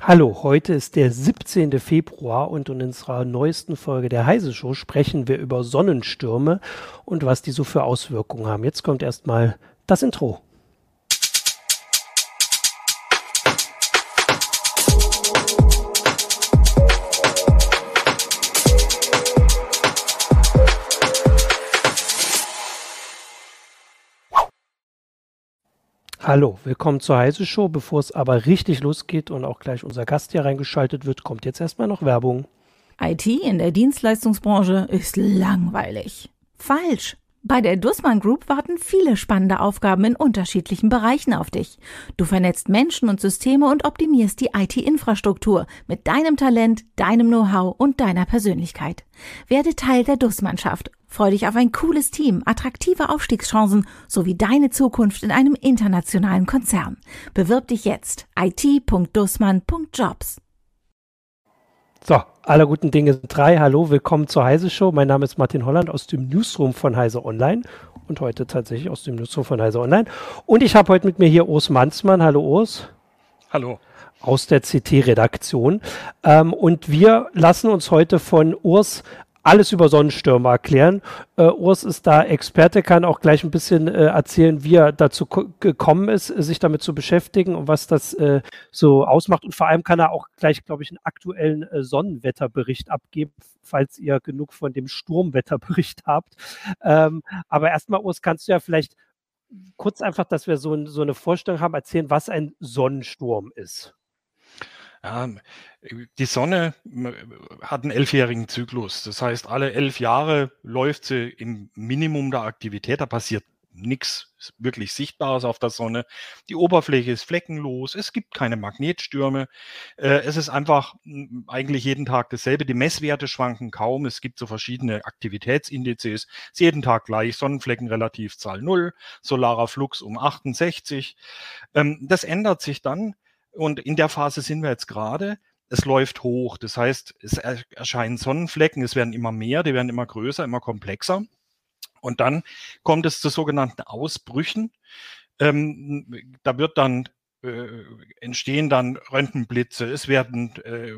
Hallo, heute ist der 17. Februar und in unserer neuesten Folge der Heise Show sprechen wir über Sonnenstürme und was die so für Auswirkungen haben. Jetzt kommt erstmal das Intro. Hallo, willkommen zur Heise Show. Bevor es aber richtig losgeht und auch gleich unser Gast hier reingeschaltet wird, kommt jetzt erstmal noch Werbung. IT in der Dienstleistungsbranche ist langweilig. Falsch. Bei der Dussmann Group warten viele spannende Aufgaben in unterschiedlichen Bereichen auf dich. Du vernetzt Menschen und Systeme und optimierst die IT-Infrastruktur mit deinem Talent, deinem Know-how und deiner Persönlichkeit. Werde Teil der Dussmannschaft. Freu dich auf ein cooles Team, attraktive Aufstiegschancen sowie deine Zukunft in einem internationalen Konzern. Bewirb dich jetzt. it.dussmann.jobs. So, aller guten Dinge sind drei. Hallo, willkommen zur Heise Show. Mein Name ist Martin Holland aus dem Newsroom von Heise Online und heute tatsächlich aus dem Newsroom von Heise Online. Und ich habe heute mit mir hier Urs Manzmann. Hallo Urs. Hallo. Aus der CT-Redaktion. Ähm, und wir lassen uns heute von Urs alles über Sonnenstürme erklären. Äh, Urs ist da Experte, kann auch gleich ein bisschen äh, erzählen, wie er dazu gekommen ist, sich damit zu beschäftigen und was das äh, so ausmacht. Und vor allem kann er auch gleich, glaube ich, einen aktuellen äh, Sonnenwetterbericht abgeben, falls ihr genug von dem Sturmwetterbericht habt. Ähm, aber erstmal, Urs, kannst du ja vielleicht kurz einfach, dass wir so, so eine Vorstellung haben, erzählen, was ein Sonnensturm ist. Ja, die Sonne hat einen elfjährigen Zyklus. Das heißt, alle elf Jahre läuft sie im Minimum der Aktivität. Da passiert nichts wirklich Sichtbares auf der Sonne. Die Oberfläche ist fleckenlos. Es gibt keine Magnetstürme. Äh, es ist einfach eigentlich jeden Tag dasselbe. Die Messwerte schwanken kaum. Es gibt so verschiedene Aktivitätsindizes. Es ist jeden Tag gleich. Sonnenflecken relativ Zahl 0, solarer Flux um 68. Ähm, das ändert sich dann und in der Phase sind wir jetzt gerade. Es läuft hoch. Das heißt, es erscheinen Sonnenflecken. Es werden immer mehr. Die werden immer größer, immer komplexer. Und dann kommt es zu sogenannten Ausbrüchen. Ähm, da wird dann äh, entstehen dann Röntgenblitze, es werden äh,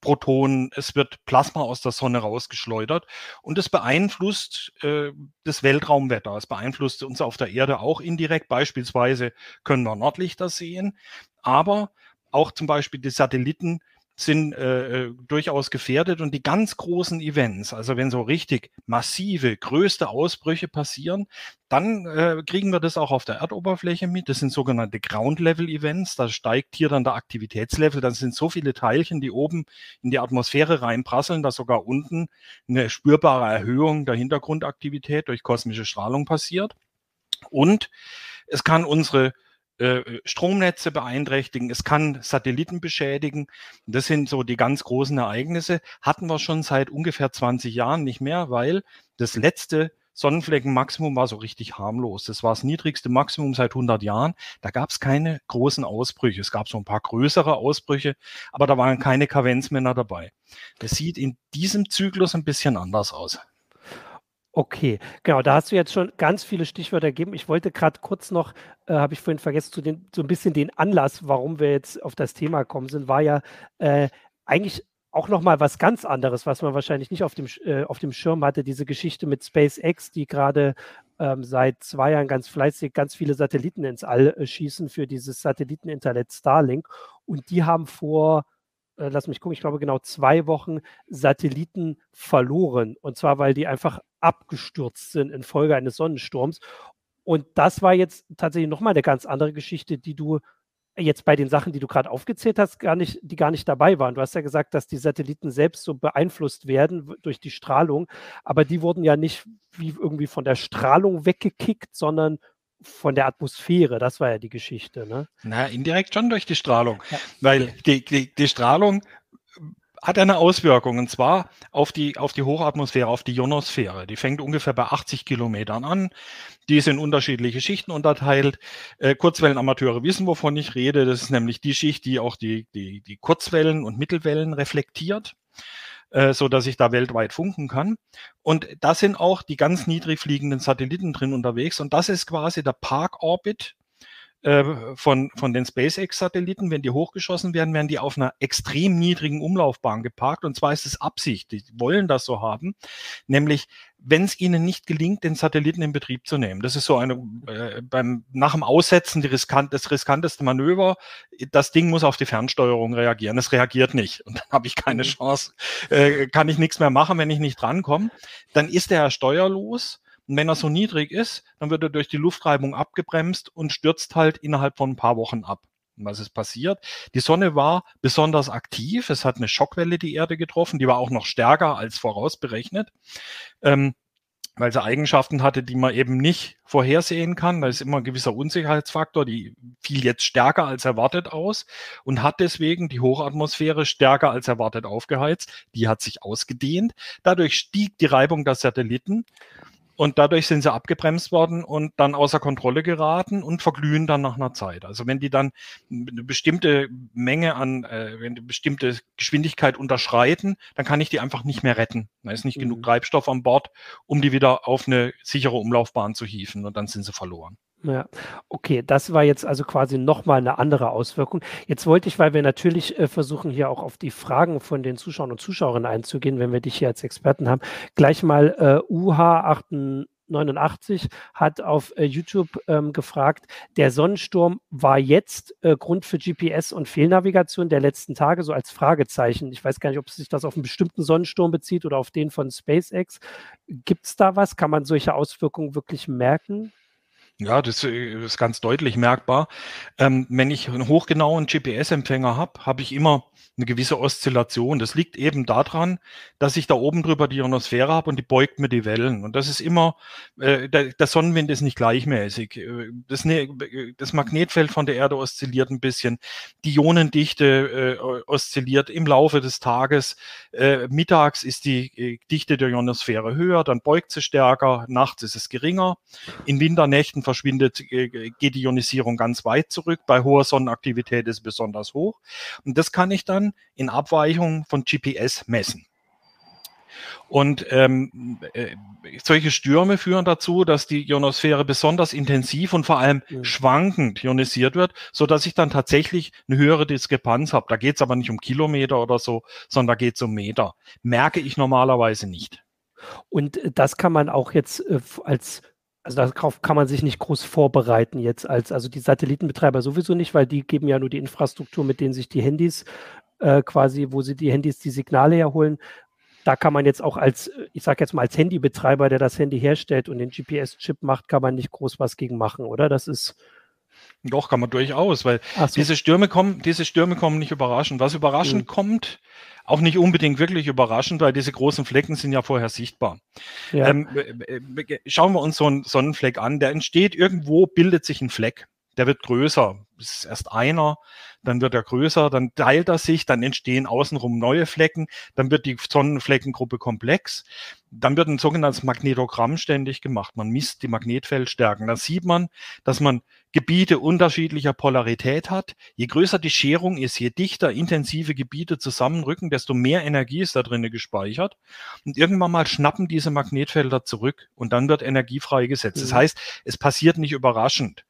Protonen, es wird Plasma aus der Sonne rausgeschleudert und es beeinflusst äh, das Weltraumwetter. Es beeinflusst uns auf der Erde auch indirekt. Beispielsweise können wir Nordlichter sehen, aber auch zum Beispiel die Satelliten sind äh, äh, durchaus gefährdet und die ganz großen Events, also wenn so richtig massive, größte Ausbrüche passieren, dann äh, kriegen wir das auch auf der Erdoberfläche mit. Das sind sogenannte Ground-Level-Events. Da steigt hier dann der Aktivitätslevel. Dann sind so viele Teilchen, die oben in die Atmosphäre reinprasseln, dass sogar unten eine spürbare Erhöhung der Hintergrundaktivität durch kosmische Strahlung passiert. Und es kann unsere äh, Stromnetze beeinträchtigen, es kann Satelliten beschädigen. Das sind so die ganz großen Ereignisse. Hatten wir schon seit ungefähr 20 Jahren nicht mehr, weil das letzte Sonnenfleckenmaximum war so richtig harmlos. Das war das niedrigste Maximum seit 100 Jahren. Da gab es keine großen Ausbrüche. Es gab so ein paar größere Ausbrüche, aber da waren keine Kavenzmänner dabei. Das sieht in diesem Zyklus ein bisschen anders aus. Okay, genau, da hast du jetzt schon ganz viele Stichwörter gegeben. Ich wollte gerade kurz noch, äh, habe ich vorhin vergessen, zu den, so ein bisschen den Anlass, warum wir jetzt auf das Thema kommen sind, war ja äh, eigentlich auch nochmal was ganz anderes, was man wahrscheinlich nicht auf dem, äh, auf dem Schirm hatte, diese Geschichte mit SpaceX, die gerade ähm, seit zwei Jahren ganz fleißig ganz viele Satelliten ins All äh, schießen für dieses Satelliteninternet Starlink. Und die haben vor äh, lass mich gucken, ich glaube genau zwei Wochen Satelliten verloren. Und zwar, weil die einfach abgestürzt sind infolge eines Sonnensturms. Und das war jetzt tatsächlich nochmal eine ganz andere Geschichte, die du jetzt bei den Sachen, die du gerade aufgezählt hast, gar nicht, die gar nicht dabei waren. Du hast ja gesagt, dass die Satelliten selbst so beeinflusst werden durch die Strahlung, aber die wurden ja nicht wie irgendwie von der Strahlung weggekickt, sondern von der Atmosphäre. Das war ja die Geschichte. Ne? Na, indirekt schon durch die Strahlung. Ja. Weil die, die, die Strahlung hat eine Auswirkung und zwar auf die, auf die Hochatmosphäre, auf die Ionosphäre. Die fängt ungefähr bei 80 Kilometern an. Die ist in unterschiedliche Schichten unterteilt. Äh, Kurzwellenamateure wissen, wovon ich rede. Das ist nämlich die Schicht, die auch die, die, die Kurzwellen und Mittelwellen reflektiert. Äh, so dass ich da weltweit funken kann. Und da sind auch die ganz niedrig fliegenden Satelliten drin unterwegs. Und das ist quasi der Park-Orbit äh, von, von den SpaceX-Satelliten, wenn die hochgeschossen werden, werden die auf einer extrem niedrigen Umlaufbahn geparkt. Und zwar ist es Absicht, die wollen das so haben, nämlich wenn es ihnen nicht gelingt, den Satelliten in Betrieb zu nehmen. Das ist so eine äh, beim nach dem Aussetzen die riskant, das riskanteste Manöver. Das Ding muss auf die Fernsteuerung reagieren. Es reagiert nicht und dann habe ich keine mhm. Chance, äh, kann ich nichts mehr machen, wenn ich nicht drankomme. Dann ist er steuerlos. Und wenn er so niedrig ist, dann wird er durch die Luftreibung abgebremst und stürzt halt innerhalb von ein paar Wochen ab was ist passiert? Die Sonne war besonders aktiv. Es hat eine Schockwelle die Erde getroffen. Die war auch noch stärker als vorausberechnet. Ähm, weil sie Eigenschaften hatte, die man eben nicht vorhersehen kann. Da ist immer ein gewisser Unsicherheitsfaktor, die fiel jetzt stärker als erwartet aus und hat deswegen die Hochatmosphäre stärker als erwartet aufgeheizt. Die hat sich ausgedehnt. Dadurch stieg die Reibung der Satelliten und dadurch sind sie abgebremst worden und dann außer Kontrolle geraten und verglühen dann nach einer Zeit. Also wenn die dann eine bestimmte Menge an, äh, wenn die bestimmte Geschwindigkeit unterschreiten, dann kann ich die einfach nicht mehr retten. Da ist nicht mhm. genug Treibstoff an Bord, um die wieder auf eine sichere Umlaufbahn zu hieven und dann sind sie verloren. Ja, okay, das war jetzt also quasi nochmal eine andere Auswirkung. Jetzt wollte ich, weil wir natürlich äh, versuchen, hier auch auf die Fragen von den Zuschauern und Zuschauerinnen einzugehen, wenn wir dich hier als Experten haben, gleich mal äh, UH89 hat auf äh, YouTube ähm, gefragt, der Sonnensturm war jetzt äh, Grund für GPS und Fehlnavigation der letzten Tage, so als Fragezeichen. Ich weiß gar nicht, ob sich das auf einen bestimmten Sonnensturm bezieht oder auf den von SpaceX. Gibt es da was? Kann man solche Auswirkungen wirklich merken? Ja, das äh, ist ganz deutlich merkbar. Ähm, wenn ich einen hochgenauen GPS-Empfänger habe, habe ich immer eine gewisse Oszillation. Das liegt eben daran, dass ich da oben drüber die Ionosphäre habe und die beugt mir die Wellen. Und das ist immer, äh, der, der Sonnenwind ist nicht gleichmäßig. Äh, das, ne, das Magnetfeld von der Erde oszilliert ein bisschen. Die Ionendichte äh, oszilliert im Laufe des Tages. Äh, mittags ist die äh, Dichte der Ionosphäre höher, dann beugt sie stärker, nachts ist es geringer. In Winternächten verschwindet, äh, geht die Ionisierung ganz weit zurück. Bei hoher Sonnenaktivität ist es besonders hoch. Und das kann ich dann in Abweichung von GPS messen. Und ähm, äh, solche Stürme führen dazu, dass die Ionosphäre besonders intensiv und vor allem mhm. schwankend ionisiert wird, so dass ich dann tatsächlich eine höhere Diskrepanz habe. Da geht es aber nicht um Kilometer oder so, sondern da geht es um Meter. Merke ich normalerweise nicht. Und das kann man auch jetzt äh, als also darauf kann man sich nicht groß vorbereiten jetzt als, also die Satellitenbetreiber sowieso nicht, weil die geben ja nur die Infrastruktur, mit denen sich die Handys äh, quasi, wo sie die Handys die Signale herholen. Da kann man jetzt auch als, ich sage jetzt mal als Handybetreiber, der das Handy herstellt und den GPS-Chip macht, kann man nicht groß was gegen machen, oder? Das ist doch, kann man durchaus, weil so. diese Stürme kommen, diese Stürme kommen nicht überraschend. Was überraschend mhm. kommt, auch nicht unbedingt wirklich überraschend, weil diese großen Flecken sind ja vorher sichtbar. Ja. Ähm, schauen wir uns so einen Sonnenfleck an. Der entsteht irgendwo, bildet sich ein Fleck. Der wird größer. Es ist erst einer, dann wird er größer, dann teilt er sich, dann entstehen außenrum neue Flecken, dann wird die Sonnenfleckengruppe komplex, dann wird ein sogenanntes Magnetogramm ständig gemacht. Man misst die Magnetfeldstärken. Da sieht man, dass man Gebiete unterschiedlicher Polarität hat. Je größer die Scherung ist, je dichter intensive Gebiete zusammenrücken, desto mehr Energie ist da drinnen gespeichert. Und irgendwann mal schnappen diese Magnetfelder zurück und dann wird Energie freigesetzt. Das mhm. heißt, es passiert nicht überraschend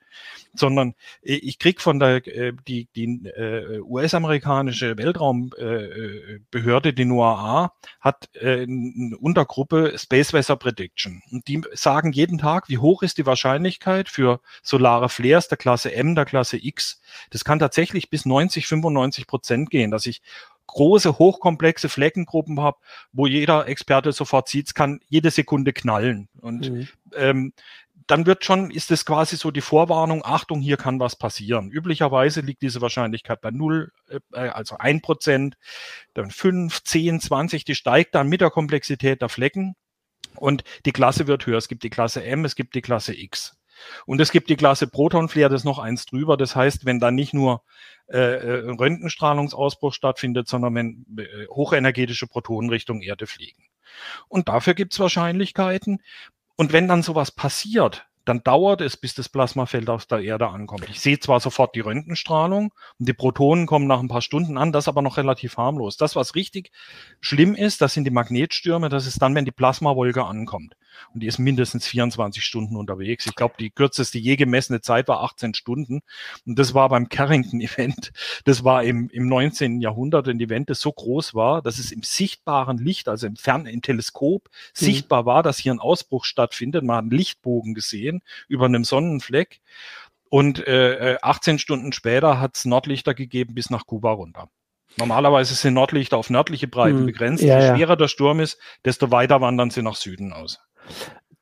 sondern ich krieg von der äh, die, die äh, US-amerikanische Weltraumbehörde, äh, die NOAA, hat äh, eine Untergruppe Space Weather Prediction. Und die sagen jeden Tag, wie hoch ist die Wahrscheinlichkeit für solare Flares der Klasse M, der Klasse X. Das kann tatsächlich bis 90, 95 Prozent gehen, dass ich große, hochkomplexe Fleckengruppen habe, wo jeder Experte sofort sieht, es kann jede Sekunde knallen. Und mhm. ähm, dann wird schon, ist es quasi so die Vorwarnung, Achtung, hier kann was passieren. Üblicherweise liegt diese Wahrscheinlichkeit bei null, äh, also ein Prozent, dann fünf, zehn, zwanzig, die steigt dann mit der Komplexität der Flecken und die Klasse wird höher. Es gibt die Klasse M, es gibt die Klasse X. Und es gibt die Klasse Protonflare, das ist noch eins drüber. Das heißt, wenn da nicht nur äh, äh Röntgenstrahlungsausbruch stattfindet, sondern wenn äh, hochenergetische Protonen Richtung Erde fliegen. Und dafür gibt es Wahrscheinlichkeiten. Und wenn dann sowas passiert, dann dauert es, bis das Plasmafeld auf der Erde ankommt. Ich sehe zwar sofort die Röntgenstrahlung und die Protonen kommen nach ein paar Stunden an, das aber noch relativ harmlos. Das, was richtig schlimm ist, das sind die Magnetstürme, das ist dann, wenn die Plasmawolke ankommt. Und die ist mindestens 24 Stunden unterwegs. Ich glaube, die kürzeste je gemessene Zeit war 18 Stunden. Und das war beim Carrington-Event. Das war im, im 19. Jahrhundert ein Event, das so groß war, dass es im sichtbaren Licht, also im Fern, im Teleskop, mhm. sichtbar war, dass hier ein Ausbruch stattfindet. Man hat einen Lichtbogen gesehen über einem Sonnenfleck. Und äh, 18 äh, Stunden später hat es Nordlichter gegeben bis nach Kuba runter. Normalerweise sind Nordlichter auf nördliche Breiten hm, begrenzt. Ja, Je schwerer ja. der Sturm ist, desto weiter wandern sie nach Süden aus.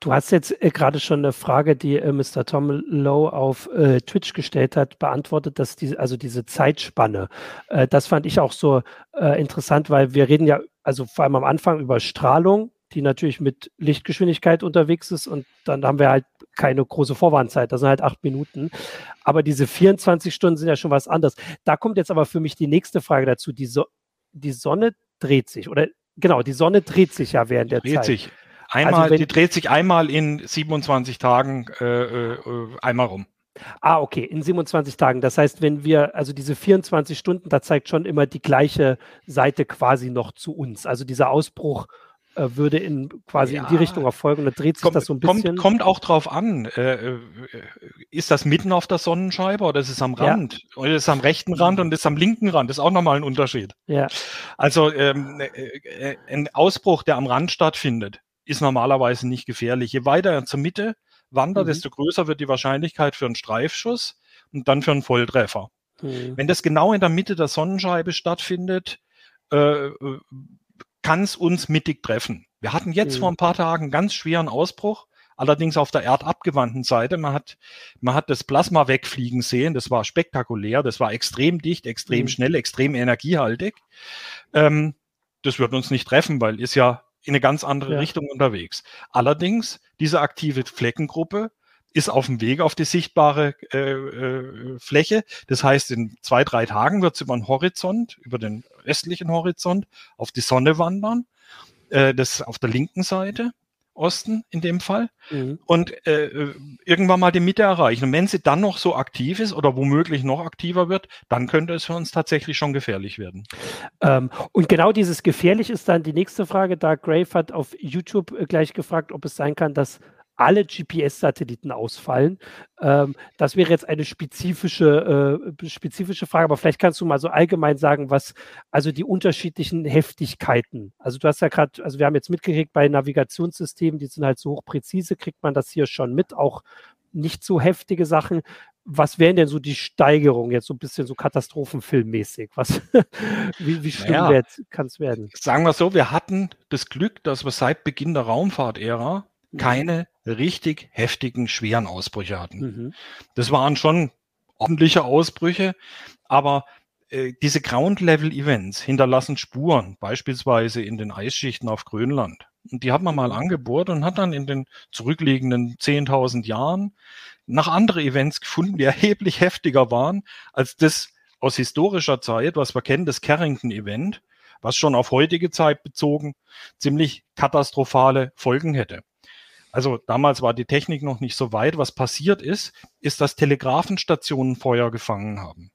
Du hast jetzt äh, gerade schon eine Frage, die äh, Mr. Tom Lowe auf äh, Twitch gestellt hat, beantwortet, dass die, also diese Zeitspanne, das fand ich auch so interessant, weil wir reden ja, also vor allem am Anfang über Strahlung, die natürlich mit Lichtgeschwindigkeit unterwegs ist und dann haben wir halt keine große Vorwarnzeit, das sind halt acht Minuten. Aber diese 24 Stunden sind ja schon was anderes. Da kommt jetzt aber für mich die nächste Frage dazu. Die, so die Sonne dreht sich oder genau, die Sonne dreht sich ja während der dreht Zeit. Sich. Einmal, also wenn, die dreht sich einmal in 27 Tagen äh, äh, einmal rum. Ah, okay, in 27 Tagen. Das heißt, wenn wir, also diese 24 Stunden, da zeigt schon immer die gleiche Seite quasi noch zu uns. Also dieser Ausbruch äh, würde in quasi ja, in die Richtung erfolgen da dreht sich kommt, das so ein bisschen. Kommt, kommt auch drauf an. Äh, äh, ist das mitten auf der Sonnenscheibe oder ist es am Rand? Ja. Oder ist es am rechten Rand und ist am linken Rand? Das ist auch nochmal ein Unterschied. Ja. Also ähm, äh, äh, ein Ausbruch, der am Rand stattfindet, ist normalerweise nicht gefährlich. Je weiter er zur Mitte wandert, mhm. desto größer wird die Wahrscheinlichkeit für einen Streifschuss und dann für einen Volltreffer. Mhm. Wenn das genau in der Mitte der Sonnenscheibe stattfindet, äh, kann es uns mittig treffen. Wir hatten jetzt mhm. vor ein paar Tagen einen ganz schweren Ausbruch, allerdings auf der erdabgewandten Seite. Man hat, man hat das Plasma wegfliegen sehen. Das war spektakulär. Das war extrem dicht, extrem mhm. schnell, extrem energiehaltig. Ähm, das wird uns nicht treffen, weil ist ja in eine ganz andere ja. Richtung unterwegs. Allerdings, diese aktive Fleckengruppe ist auf dem Weg auf die sichtbare äh, äh, Fläche. Das heißt, in zwei, drei Tagen wird es über den Horizont, über den östlichen Horizont, auf die Sonne wandern. Äh, das auf der linken Seite. Osten in dem Fall mhm. und äh, irgendwann mal die Mitte erreichen. Und wenn sie dann noch so aktiv ist oder womöglich noch aktiver wird, dann könnte es für uns tatsächlich schon gefährlich werden. Ähm, und genau dieses gefährlich ist dann die nächste Frage. Da Grave hat auf YouTube äh, gleich gefragt, ob es sein kann, dass alle GPS-Satelliten ausfallen. Ähm, das wäre jetzt eine spezifische, äh, spezifische Frage, aber vielleicht kannst du mal so allgemein sagen, was also die unterschiedlichen Heftigkeiten. Also du hast ja gerade, also wir haben jetzt mitgekriegt bei Navigationssystemen, die sind halt so hochpräzise, kriegt man das hier schon mit, auch nicht so heftige Sachen. Was wären denn so die Steigerungen jetzt so ein bisschen so katastrophenfilmmäßig? Was, wie, wie schlimm naja, kann es werden? Sagen wir so, wir hatten das Glück, dass wir seit Beginn der Raumfahrtära. Keine richtig heftigen, schweren Ausbrüche hatten. Mhm. Das waren schon ordentliche Ausbrüche, aber äh, diese Ground-Level-Events hinterlassen Spuren, beispielsweise in den Eisschichten auf Grönland. Und die hat man mal mhm. angebohrt und hat dann in den zurückliegenden 10.000 Jahren nach andere Events gefunden, die erheblich heftiger waren als das aus historischer Zeit, was wir kennen, das Carrington-Event, was schon auf heutige Zeit bezogen ziemlich katastrophale Folgen hätte also damals war die Technik noch nicht so weit. Was passiert ist, ist, dass Telegrafenstationen Feuer gefangen haben.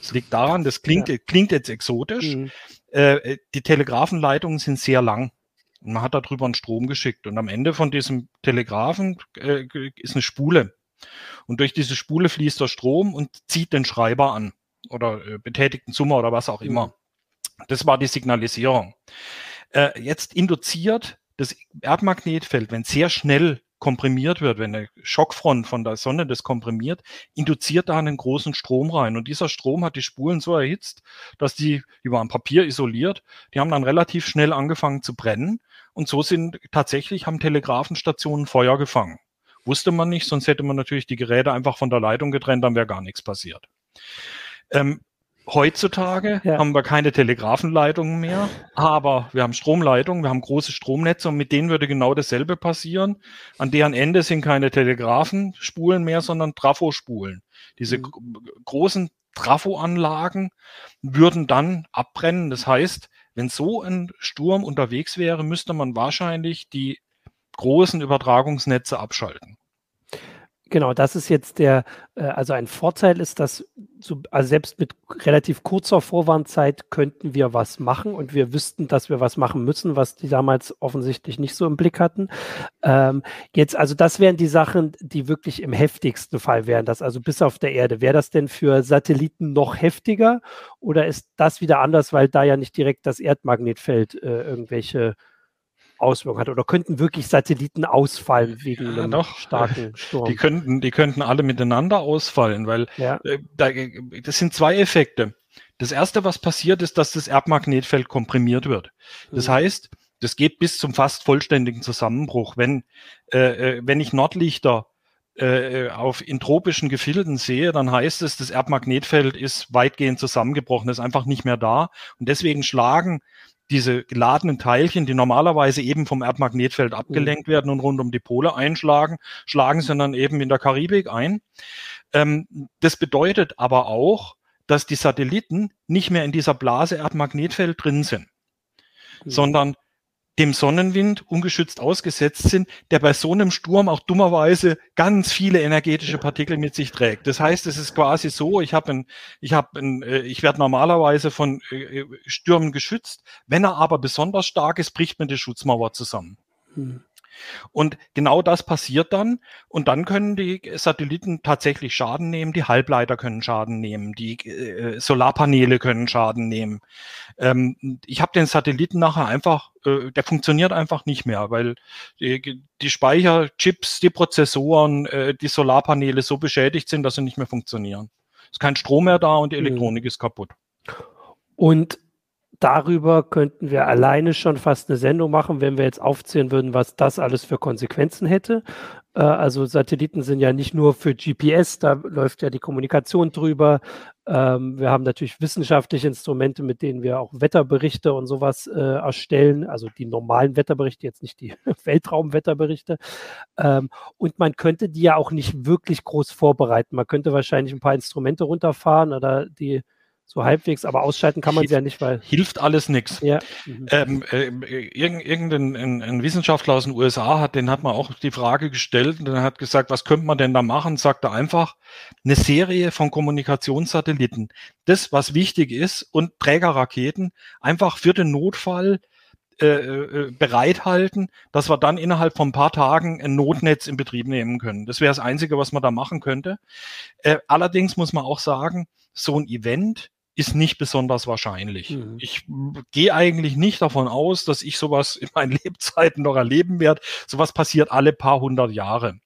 Das liegt daran, das klingt, ja. klingt jetzt exotisch. Mhm. Äh, die Telegrafenleitungen sind sehr lang. Und man hat darüber einen Strom geschickt. Und am Ende von diesem Telegrafen äh, ist eine Spule. Und durch diese Spule fließt der Strom und zieht den Schreiber an. Oder äh, betätigten Summer oder was auch immer. Mhm. Das war die Signalisierung. Äh, jetzt induziert das Erdmagnetfeld, wenn sehr schnell komprimiert wird, wenn eine Schockfront von der Sonne das komprimiert, induziert da einen großen Strom rein. Und dieser Strom hat die Spulen so erhitzt, dass die, die waren Papier isoliert, die haben dann relativ schnell angefangen zu brennen. Und so sind tatsächlich, haben Telegrafenstationen Feuer gefangen. Wusste man nicht, sonst hätte man natürlich die Geräte einfach von der Leitung getrennt, dann wäre gar nichts passiert. Ähm, Heutzutage ja. haben wir keine Telegrafenleitungen mehr, aber wir haben Stromleitungen, wir haben große Stromnetze und mit denen würde genau dasselbe passieren. An deren Ende sind keine Telegrafenspulen mehr, sondern Trafospulen. Diese mhm. großen Trafoanlagen würden dann abbrennen. Das heißt, wenn so ein Sturm unterwegs wäre, müsste man wahrscheinlich die großen Übertragungsnetze abschalten. Genau, das ist jetzt der, äh, also ein Vorteil ist, dass so, also selbst mit relativ kurzer Vorwarnzeit könnten wir was machen und wir wüssten, dass wir was machen müssen, was die damals offensichtlich nicht so im Blick hatten. Ähm, jetzt, also das wären die Sachen, die wirklich im heftigsten Fall wären, das also bis auf der Erde. Wäre das denn für Satelliten noch heftiger oder ist das wieder anders, weil da ja nicht direkt das Erdmagnetfeld äh, irgendwelche Auswirkungen hat oder könnten wirklich Satelliten ausfallen wegen ja, einem doch. starken Sturm? Die könnten, die könnten alle miteinander ausfallen, weil ja. äh, da, das sind zwei Effekte. Das erste, was passiert, ist, dass das Erdmagnetfeld komprimiert wird. Das mhm. heißt, das geht bis zum fast vollständigen Zusammenbruch. Wenn, äh, äh wenn ich Nordlichter äh, auf in tropischen Gefilden sehe, dann heißt es, das Erdmagnetfeld ist weitgehend zusammengebrochen, ist einfach nicht mehr da. Und deswegen schlagen diese geladenen Teilchen, die normalerweise eben vom Erdmagnetfeld abgelenkt werden und rund um die Pole einschlagen, schlagen sie dann eben in der Karibik ein. Ähm, das bedeutet aber auch, dass die Satelliten nicht mehr in dieser Blase Erdmagnetfeld drin sind, mhm. sondern dem Sonnenwind ungeschützt ausgesetzt sind, der bei so einem Sturm auch dummerweise ganz viele energetische Partikel mit sich trägt. Das heißt, es ist quasi so, ich habe ein, ich habe ein, äh, ich werde normalerweise von äh, Stürmen geschützt. Wenn er aber besonders stark ist, bricht mir die Schutzmauer zusammen. Hm. Und genau das passiert dann. Und dann können die Satelliten tatsächlich Schaden nehmen. Die Halbleiter können Schaden nehmen. Die äh, Solarpaneele können Schaden nehmen. Ähm, ich habe den Satelliten nachher einfach, äh, der funktioniert einfach nicht mehr, weil die, die Speicherchips, die Prozessoren, äh, die Solarpaneele so beschädigt sind, dass sie nicht mehr funktionieren. Es ist kein Strom mehr da und die mhm. Elektronik mhm. ist kaputt. Und darüber könnten wir alleine schon fast eine Sendung machen, wenn wir jetzt aufzählen würden, was das alles für Konsequenzen hätte. Äh, also Satelliten sind ja nicht nur für GPS, da läuft ja die Kommunikation drüber. Ähm, wir haben natürlich wissenschaftliche Instrumente, mit denen wir auch Wetterberichte und sowas äh, erstellen, also die normalen Wetterberichte, jetzt nicht die Weltraumwetterberichte. Ähm, und man könnte die ja auch nicht wirklich groß vorbereiten. Man könnte wahrscheinlich ein paar Instrumente runterfahren oder die so halbwegs, aber ausschalten kann man sie ja nicht, weil. Hilft alles nichts. Ja. Mhm. Ähm, äh, irgendein ein, ein Wissenschaftler aus den USA hat, den hat man auch die Frage gestellt und dann hat gesagt, was könnte man denn da machen? Sagt er einfach, eine Serie von Kommunikationssatelliten. Das, was wichtig ist und Trägerraketen einfach für den Notfall äh, äh, bereithalten, dass wir dann innerhalb von ein paar Tagen ein Notnetz in Betrieb nehmen können. Das wäre das Einzige, was man da machen könnte. Äh, allerdings muss man auch sagen, so ein Event ist nicht besonders wahrscheinlich. Mhm. Ich gehe eigentlich nicht davon aus, dass ich sowas in meinen Lebzeiten noch erleben werde. Sowas passiert alle paar hundert Jahre.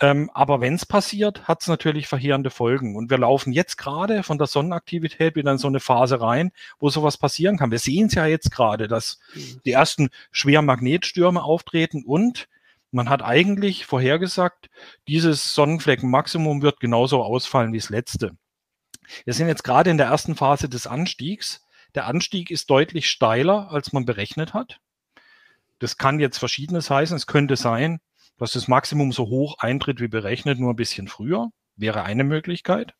Ähm, aber wenn es passiert, hat es natürlich verheerende Folgen. Und wir laufen jetzt gerade von der Sonnenaktivität wieder in so eine Phase rein, wo sowas passieren kann. Wir sehen es ja jetzt gerade, dass mhm. die ersten schweren Magnetstürme auftreten und man hat eigentlich vorhergesagt, dieses Sonnenfleckenmaximum wird genauso ausfallen wie das letzte. Wir sind jetzt gerade in der ersten Phase des Anstiegs. Der Anstieg ist deutlich steiler, als man berechnet hat. Das kann jetzt Verschiedenes heißen. Es könnte sein, dass das Maximum so hoch eintritt wie berechnet, nur ein bisschen früher. Wäre eine Möglichkeit.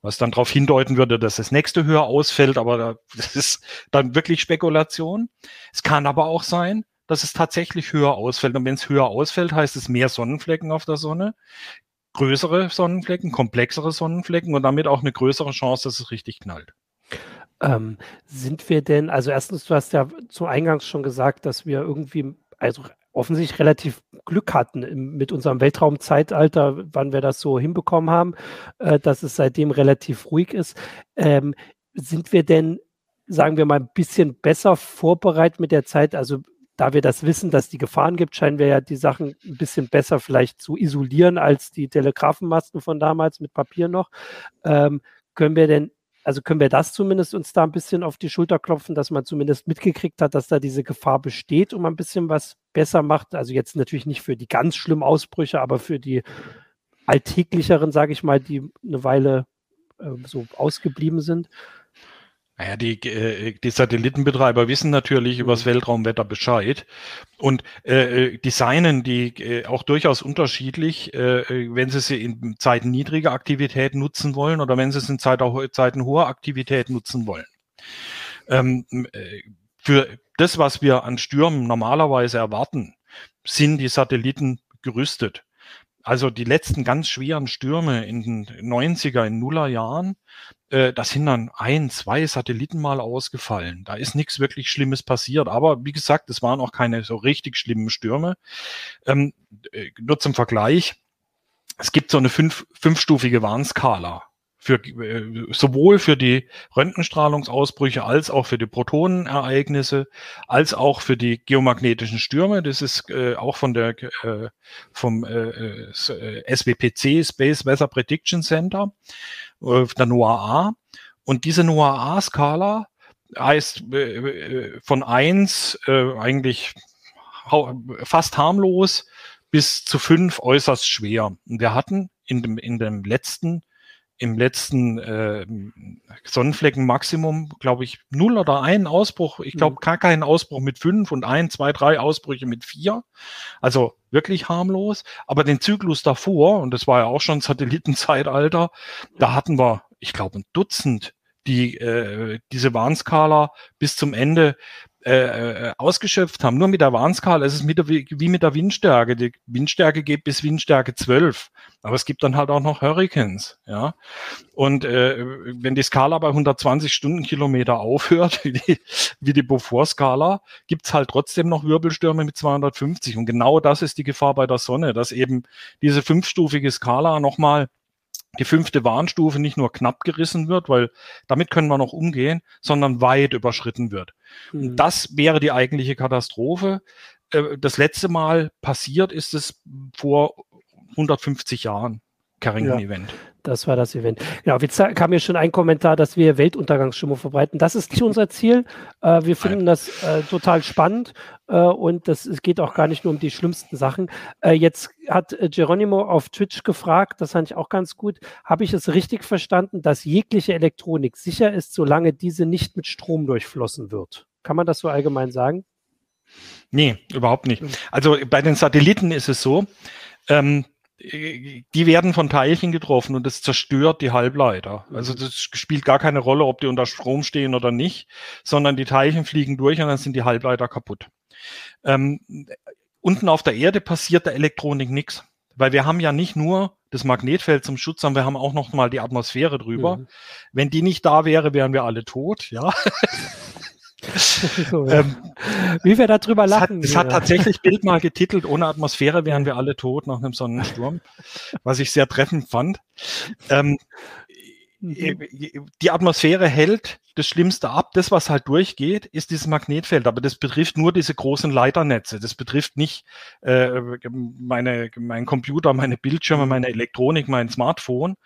Was dann darauf hindeuten würde, dass das nächste höher ausfällt, aber das ist dann wirklich Spekulation. Es kann aber auch sein, dass es tatsächlich höher ausfällt. Und wenn es höher ausfällt, heißt es mehr Sonnenflecken auf der Sonne größere Sonnenflecken, komplexere Sonnenflecken und damit auch eine größere Chance, dass es richtig knallt. Ähm, sind wir denn, also erstens, du hast ja zu Eingangs schon gesagt, dass wir irgendwie, also offensichtlich relativ Glück hatten im, mit unserem Weltraumzeitalter, wann wir das so hinbekommen haben, äh, dass es seitdem relativ ruhig ist. Ähm, sind wir denn, sagen wir mal, ein bisschen besser vorbereitet mit der Zeit? Also da wir das wissen, dass die Gefahren gibt, scheinen wir ja die Sachen ein bisschen besser vielleicht zu isolieren als die Telegrafenmasten von damals mit Papier noch. Ähm, können wir denn, also können wir das zumindest uns da ein bisschen auf die Schulter klopfen, dass man zumindest mitgekriegt hat, dass da diese Gefahr besteht und man ein bisschen was besser macht? Also jetzt natürlich nicht für die ganz schlimmen Ausbrüche, aber für die alltäglicheren, sage ich mal, die eine Weile äh, so ausgeblieben sind. Naja, die, äh, die Satellitenbetreiber wissen natürlich über das mhm. Weltraumwetter Bescheid und äh, äh, designen die äh, auch durchaus unterschiedlich, äh, wenn sie sie in Zeiten niedriger Aktivität nutzen wollen oder wenn sie es in Zeiten hoher Aktivität nutzen wollen. Ähm, äh, für das, was wir an Stürmen normalerweise erwarten, sind die Satelliten gerüstet. Also die letzten ganz schweren Stürme in den 90er, in Nuller Jahren, äh, da sind dann ein, zwei Satelliten mal ausgefallen. Da ist nichts wirklich Schlimmes passiert. Aber wie gesagt, es waren auch keine so richtig schlimmen Stürme. Ähm, äh, nur zum Vergleich. Es gibt so eine fünf, fünfstufige Warnskala für, äh, sowohl für die Röntgenstrahlungsausbrüche als auch für die Protonenereignisse, als auch für die geomagnetischen Stürme. Das ist äh, auch von der äh, vom äh, äh SWPC Space Weather Prediction Center, äh, der NOAA. Und diese NOAA-Skala heißt äh, äh von eins eigentlich fast harmlos bis zu fünf äußerst schwer. Und wir hatten in dem, in dem letzten im letzten äh, Sonnenflecken-Maximum, glaube ich, null oder einen Ausbruch. Ich glaube, mhm. gar keinen Ausbruch mit fünf und ein, zwei, drei Ausbrüche mit vier. Also wirklich harmlos. Aber den Zyklus davor, und das war ja auch schon Satellitenzeitalter, da hatten wir, ich glaube, ein Dutzend die äh, diese Warnskala bis zum Ende äh, äh, ausgeschöpft haben. Nur mit der Warnskala ist es mit der, wie mit der Windstärke. Die Windstärke geht bis Windstärke 12. Aber es gibt dann halt auch noch Hurricanes, ja. Und äh, wenn die Skala bei 120 Stundenkilometer aufhört, wie die, wie die Beaufort-Skala, gibt's halt trotzdem noch Wirbelstürme mit 250. Und genau das ist die Gefahr bei der Sonne, dass eben diese fünfstufige Skala nochmal die fünfte Warnstufe nicht nur knapp gerissen wird, weil damit können wir noch umgehen, sondern weit überschritten wird. Mhm. Und das wäre die eigentliche Katastrophe. Äh, das letzte Mal passiert ist es vor 150 Jahren. Carrington-Event. Ja, das war das Event. Genau, jetzt kam hier schon ein Kommentar, dass wir Weltuntergangsstimmung verbreiten. Das ist nicht unser Ziel. Äh, wir finden das äh, total spannend äh, und das, es geht auch gar nicht nur um die schlimmsten Sachen. Äh, jetzt hat äh, Geronimo auf Twitch gefragt, das fand ich auch ganz gut. Habe ich es richtig verstanden, dass jegliche Elektronik sicher ist, solange diese nicht mit Strom durchflossen wird? Kann man das so allgemein sagen? Nee, überhaupt nicht. Also bei den Satelliten ist es so, ähm, die werden von Teilchen getroffen und das zerstört die Halbleiter. Also das spielt gar keine Rolle, ob die unter Strom stehen oder nicht, sondern die Teilchen fliegen durch und dann sind die Halbleiter kaputt. Ähm, unten auf der Erde passiert der Elektronik nichts, weil wir haben ja nicht nur das Magnetfeld zum Schutz, sondern wir haben auch noch mal die Atmosphäre drüber. Mhm. Wenn die nicht da wäre, wären wir alle tot, ja. so, ja. ähm, Wie wir darüber lachen. Es hat, hat, tatsächlich Bild mal getitelt, ohne Atmosphäre wären wir alle tot nach einem Sonnensturm, was ich sehr treffend fand. Ähm, mhm. die Atmosphäre hält das Schlimmste ab. Das, was halt durchgeht, ist dieses Magnetfeld. Aber das betrifft nur diese großen Leiternetze. Das betrifft nicht äh, meine, mein Computer, meine Bildschirme, meine Elektronik, mein Smartphone,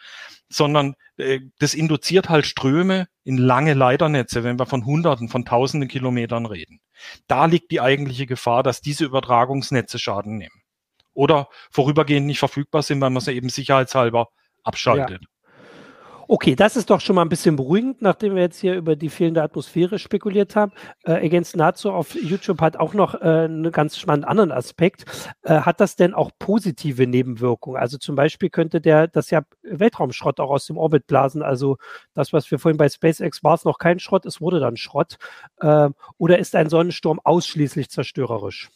sondern äh, das induziert halt Ströme in lange Leiternetze, wenn wir von Hunderten, von Tausenden Kilometern reden. Da liegt die eigentliche Gefahr, dass diese Übertragungsnetze Schaden nehmen. Oder vorübergehend nicht verfügbar sind, weil man sie eben sicherheitshalber abschaltet. Ja. Okay, das ist doch schon mal ein bisschen beruhigend, nachdem wir jetzt hier über die fehlende Atmosphäre spekuliert haben. Äh, Against Nazo auf YouTube hat auch noch äh, einen ganz spannenden anderen Aspekt. Äh, hat das denn auch positive Nebenwirkungen? Also zum Beispiel könnte der das ja Weltraumschrott auch aus dem Orbit blasen. Also das, was wir vorhin bei SpaceX war, es noch kein Schrott, es wurde dann Schrott. Äh, oder ist ein Sonnensturm ausschließlich zerstörerisch?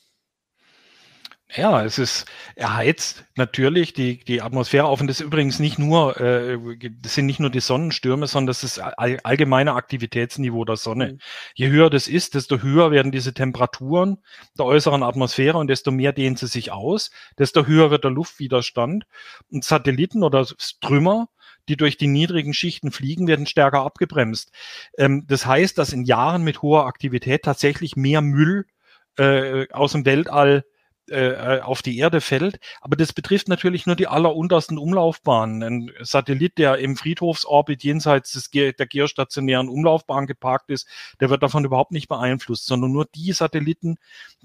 Ja, es ist, er heizt natürlich die, die Atmosphäre auf und das ist übrigens nicht nur, äh, das sind nicht nur die Sonnenstürme, sondern das ist all, allgemeine Aktivitätsniveau der Sonne. Mhm. Je höher das ist, desto höher werden diese Temperaturen der äußeren Atmosphäre und desto mehr dehnt sie sich aus, desto höher wird der Luftwiderstand und Satelliten oder Trümmer, die durch die niedrigen Schichten fliegen, werden stärker abgebremst. Ähm, das heißt, dass in Jahren mit hoher Aktivität tatsächlich mehr Müll äh, aus dem Weltall äh, äh, auf die Erde fällt. Aber das betrifft natürlich nur die alleruntersten Umlaufbahnen. Ein Satellit, der im Friedhofsorbit jenseits des, der geostationären Umlaufbahn geparkt ist, der wird davon überhaupt nicht beeinflusst, sondern nur die Satelliten,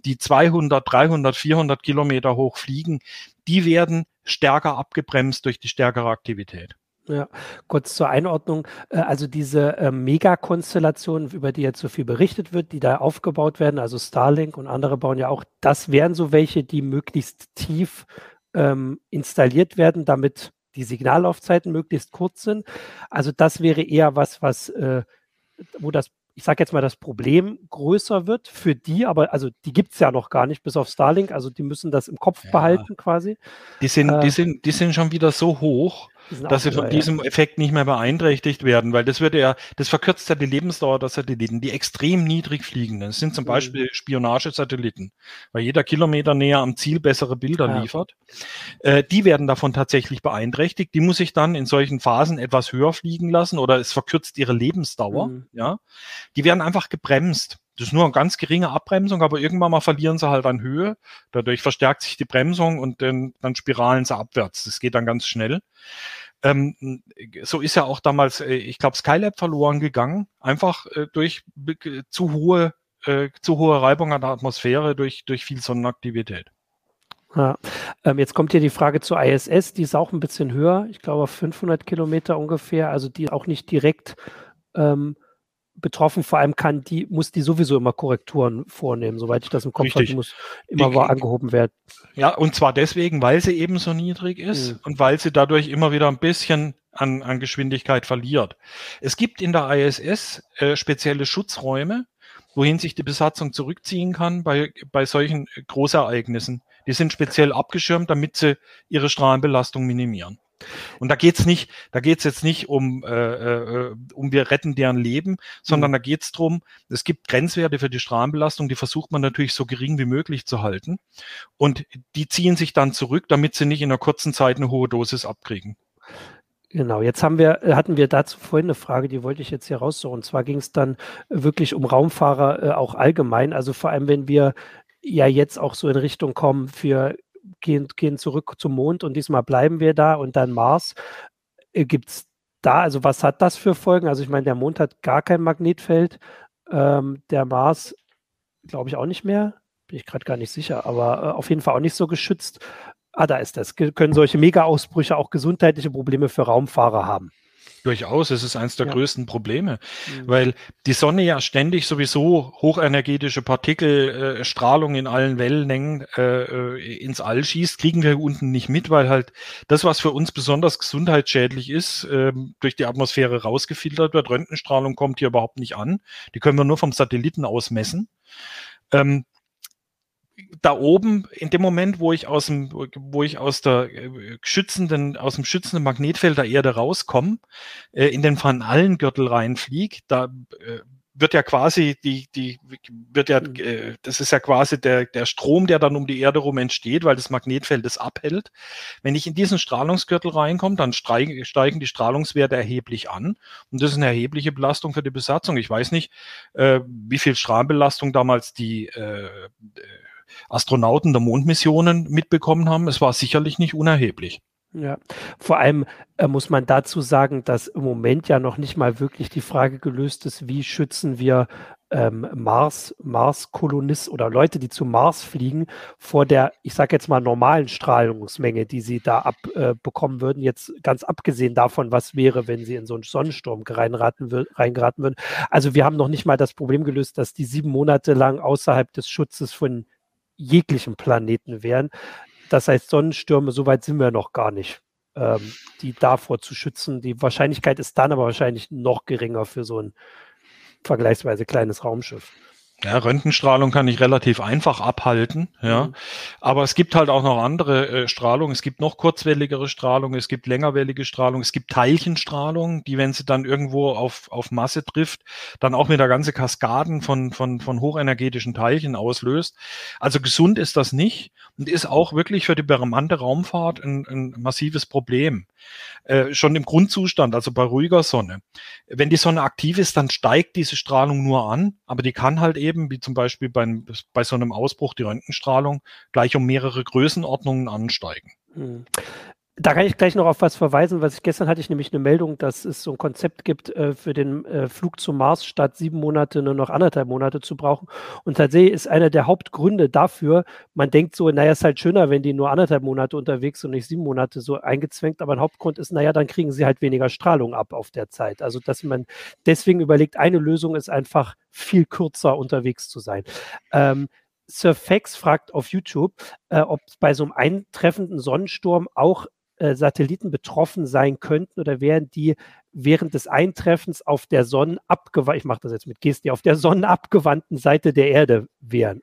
die 200, 300, 400 Kilometer hoch fliegen, die werden stärker abgebremst durch die stärkere Aktivität. Ja, kurz zur Einordnung. Äh, also diese äh, Megakonstellationen, über die jetzt so viel berichtet wird, die da aufgebaut werden, also Starlink und andere bauen ja auch, das wären so welche, die möglichst tief ähm, installiert werden, damit die Signallaufzeiten möglichst kurz sind. Also das wäre eher was, was, äh, wo das ich sage jetzt mal, das Problem größer wird für die, aber also die gibt es ja noch gar nicht, bis auf Starlink, also die müssen das im Kopf ja. behalten quasi. Die sind, äh, die, sind, die sind schon wieder so hoch, dass sie von diesem ja. Effekt nicht mehr beeinträchtigt werden, weil das würde ja, das verkürzt ja die Lebensdauer der Satelliten, die extrem niedrig fliegen. Das sind zum mhm. Beispiel Spionagesatelliten, weil jeder Kilometer näher am Ziel bessere Bilder ja. liefert. Äh, die werden davon tatsächlich beeinträchtigt. Die muss ich dann in solchen Phasen etwas höher fliegen lassen oder es verkürzt ihre Lebensdauer. Mhm. Ja, die werden einfach gebremst. Das ist nur eine ganz geringe Abbremsung, aber irgendwann mal verlieren sie halt an Höhe. Dadurch verstärkt sich die Bremsung und dann, dann spiralen sie abwärts. Das geht dann ganz schnell. Ähm, so ist ja auch damals, äh, ich glaube, Skylab verloren gegangen, einfach äh, durch äh, zu hohe, äh, zu hohe Reibung an der Atmosphäre durch, durch viel Sonnenaktivität. Ja. Ähm, jetzt kommt hier die Frage zur ISS, die ist auch ein bisschen höher, ich glaube 500 Kilometer ungefähr, also die auch nicht direkt ähm, betroffen, vor allem kann die, muss die sowieso immer Korrekturen vornehmen, soweit ich das im Kopf habe, muss immer die, angehoben werden. Ja, und zwar deswegen, weil sie eben so niedrig ist mhm. und weil sie dadurch immer wieder ein bisschen an, an Geschwindigkeit verliert. Es gibt in der ISS äh, spezielle Schutzräume, wohin sich die Besatzung zurückziehen kann bei, bei solchen Großereignissen. Die sind speziell abgeschirmt, damit sie ihre Strahlenbelastung minimieren. Und da geht's nicht, da geht's jetzt nicht um, äh, äh, um wir retten deren Leben, sondern mhm. da geht's drum. es gibt Grenzwerte für die Strahlenbelastung, die versucht man natürlich so gering wie möglich zu halten. Und die ziehen sich dann zurück, damit sie nicht in einer kurzen Zeit eine hohe Dosis abkriegen. Genau, jetzt haben wir, hatten wir dazu vorhin eine Frage, die wollte ich jetzt hier raussuchen. Und zwar ging es dann wirklich um Raumfahrer äh, auch allgemein. Also vor allem, wenn wir ja jetzt auch so in Richtung kommen für gehen, gehen zurück zum Mond und diesmal bleiben wir da und dann Mars. Äh, Gibt es da, also was hat das für Folgen? Also ich meine, der Mond hat gar kein Magnetfeld, ähm, der Mars glaube ich auch nicht mehr, bin ich gerade gar nicht sicher, aber äh, auf jeden Fall auch nicht so geschützt. Ah, da ist das. Können solche Mega-Ausbrüche auch gesundheitliche Probleme für Raumfahrer haben? Durchaus, es ist eines der ja. größten Probleme, mhm. weil die Sonne ja ständig sowieso hochenergetische Partikel, äh, Strahlung in allen Wellenlängen äh, äh, ins All schießt, kriegen wir unten nicht mit, weil halt das, was für uns besonders gesundheitsschädlich ist, äh, durch die Atmosphäre rausgefiltert wird. Röntgenstrahlung kommt hier überhaupt nicht an. Die können wir nur vom Satelliten aus messen. Ähm, da oben, in dem Moment, wo ich aus dem, wo ich aus der äh, schützenden, aus dem schützenden Magnetfeld der Erde rauskomme, äh, in den Van Allen Gürtel reinfliege, da äh, wird ja quasi die, die, wird ja, mhm. äh, das ist ja quasi der, der Strom, der dann um die Erde rum entsteht, weil das Magnetfeld es abhält. Wenn ich in diesen Strahlungsgürtel reinkomme, dann steigen, steigen die Strahlungswerte erheblich an. Und das ist eine erhebliche Belastung für die Besatzung. Ich weiß nicht, äh, wie viel Strahlenbelastung damals die, äh, Astronauten der Mondmissionen mitbekommen haben. Es war sicherlich nicht unerheblich. Ja, vor allem äh, muss man dazu sagen, dass im Moment ja noch nicht mal wirklich die Frage gelöst ist, wie schützen wir ähm, Mars, Mars-Kolonisten oder Leute, die zum Mars fliegen, vor der, ich sage jetzt mal, normalen Strahlungsmenge, die sie da abbekommen äh, würden. Jetzt ganz abgesehen davon, was wäre, wenn sie in so einen Sonnensturm reingeraten würden. Also wir haben noch nicht mal das Problem gelöst, dass die sieben Monate lang außerhalb des Schutzes von jeglichen Planeten wären. Das heißt, Sonnenstürme, so weit sind wir noch gar nicht, ähm, die davor zu schützen. Die Wahrscheinlichkeit ist dann aber wahrscheinlich noch geringer für so ein vergleichsweise kleines Raumschiff. Ja, Röntgenstrahlung kann ich relativ einfach abhalten, ja. Mhm. Aber es gibt halt auch noch andere äh, Strahlung. Es gibt noch kurzwelligere Strahlung, es gibt längerwellige Strahlung, es gibt Teilchenstrahlung, die, wenn sie dann irgendwo auf, auf Masse trifft, dann auch mit der ganze Kaskaden von, von, von hochenergetischen Teilchen auslöst. Also gesund ist das nicht und ist auch wirklich für die bemannte Raumfahrt ein, ein massives Problem. Äh, schon im Grundzustand, also bei ruhiger Sonne. Wenn die Sonne aktiv ist, dann steigt diese Strahlung nur an, aber die kann halt eben, wie zum Beispiel bei, bei so einem Ausbruch die Röntgenstrahlung, gleich um mehrere Größenordnungen ansteigen. Da kann ich gleich noch auf was verweisen, was ich gestern hatte ich nämlich eine Meldung, dass es so ein Konzept gibt, äh, für den äh, Flug zum Mars statt sieben Monate nur noch anderthalb Monate zu brauchen. Und tatsächlich ist einer der Hauptgründe dafür, man denkt so, naja, ist halt schöner, wenn die nur anderthalb Monate unterwegs und nicht sieben Monate so eingezwängt, aber ein Hauptgrund ist, naja, dann kriegen sie halt weniger Strahlung ab auf der Zeit. Also, dass man deswegen überlegt, eine Lösung ist einfach viel kürzer unterwegs zu sein. Ähm, Surfax fragt auf YouTube, äh, ob bei so einem eintreffenden Sonnensturm auch äh, Satelliten betroffen sein könnten oder wären die während des Eintreffens auf der sonnenabgewandten, ich mache das jetzt mit Gesten, auf der sonnenabgewandten Seite der Erde wären.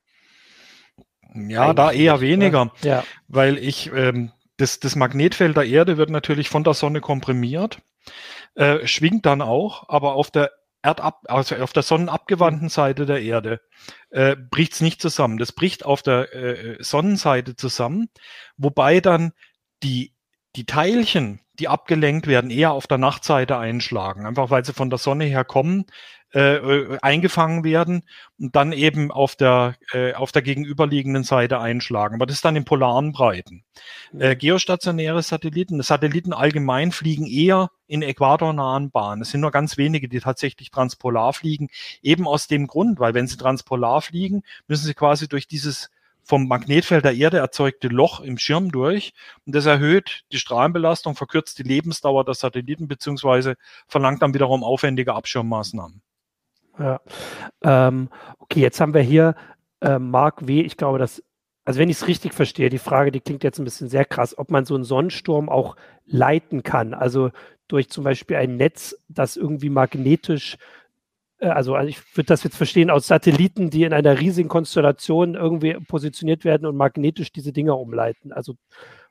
Ja, Eigentlich da eher weniger, ja. weil ich ähm, das, das Magnetfeld der Erde wird natürlich von der Sonne komprimiert, äh, schwingt dann auch, aber auf der Erdab, also auf der sonnenabgewandten Seite der Erde äh, bricht es nicht zusammen. Das bricht auf der äh, Sonnenseite zusammen, wobei dann die, die Teilchen, die abgelenkt werden, eher auf der Nachtseite einschlagen, einfach weil sie von der Sonne her kommen, äh, äh, eingefangen werden und dann eben auf der, äh, auf der gegenüberliegenden Seite einschlagen. Aber das ist dann in polaren Breiten. Äh, geostationäre Satelliten, Satelliten allgemein fliegen eher in äquatornahen Bahnen. Es sind nur ganz wenige, die tatsächlich transpolar fliegen. Eben aus dem Grund, weil wenn sie transpolar fliegen, müssen sie quasi durch dieses vom Magnetfeld der Erde erzeugte Loch im Schirm durch und das erhöht die Strahlenbelastung, verkürzt die Lebensdauer der Satelliten beziehungsweise verlangt dann wiederum aufwendige Abschirmmaßnahmen. Ja. Ähm, okay, jetzt haben wir hier äh, Mark W. Ich glaube, dass, also wenn ich es richtig verstehe, die Frage, die klingt jetzt ein bisschen sehr krass, ob man so einen Sonnensturm auch leiten kann. Also durch zum Beispiel ein Netz, das irgendwie magnetisch also, also ich würde das jetzt verstehen aus Satelliten, die in einer riesigen Konstellation irgendwie positioniert werden und magnetisch diese Dinger umleiten. Also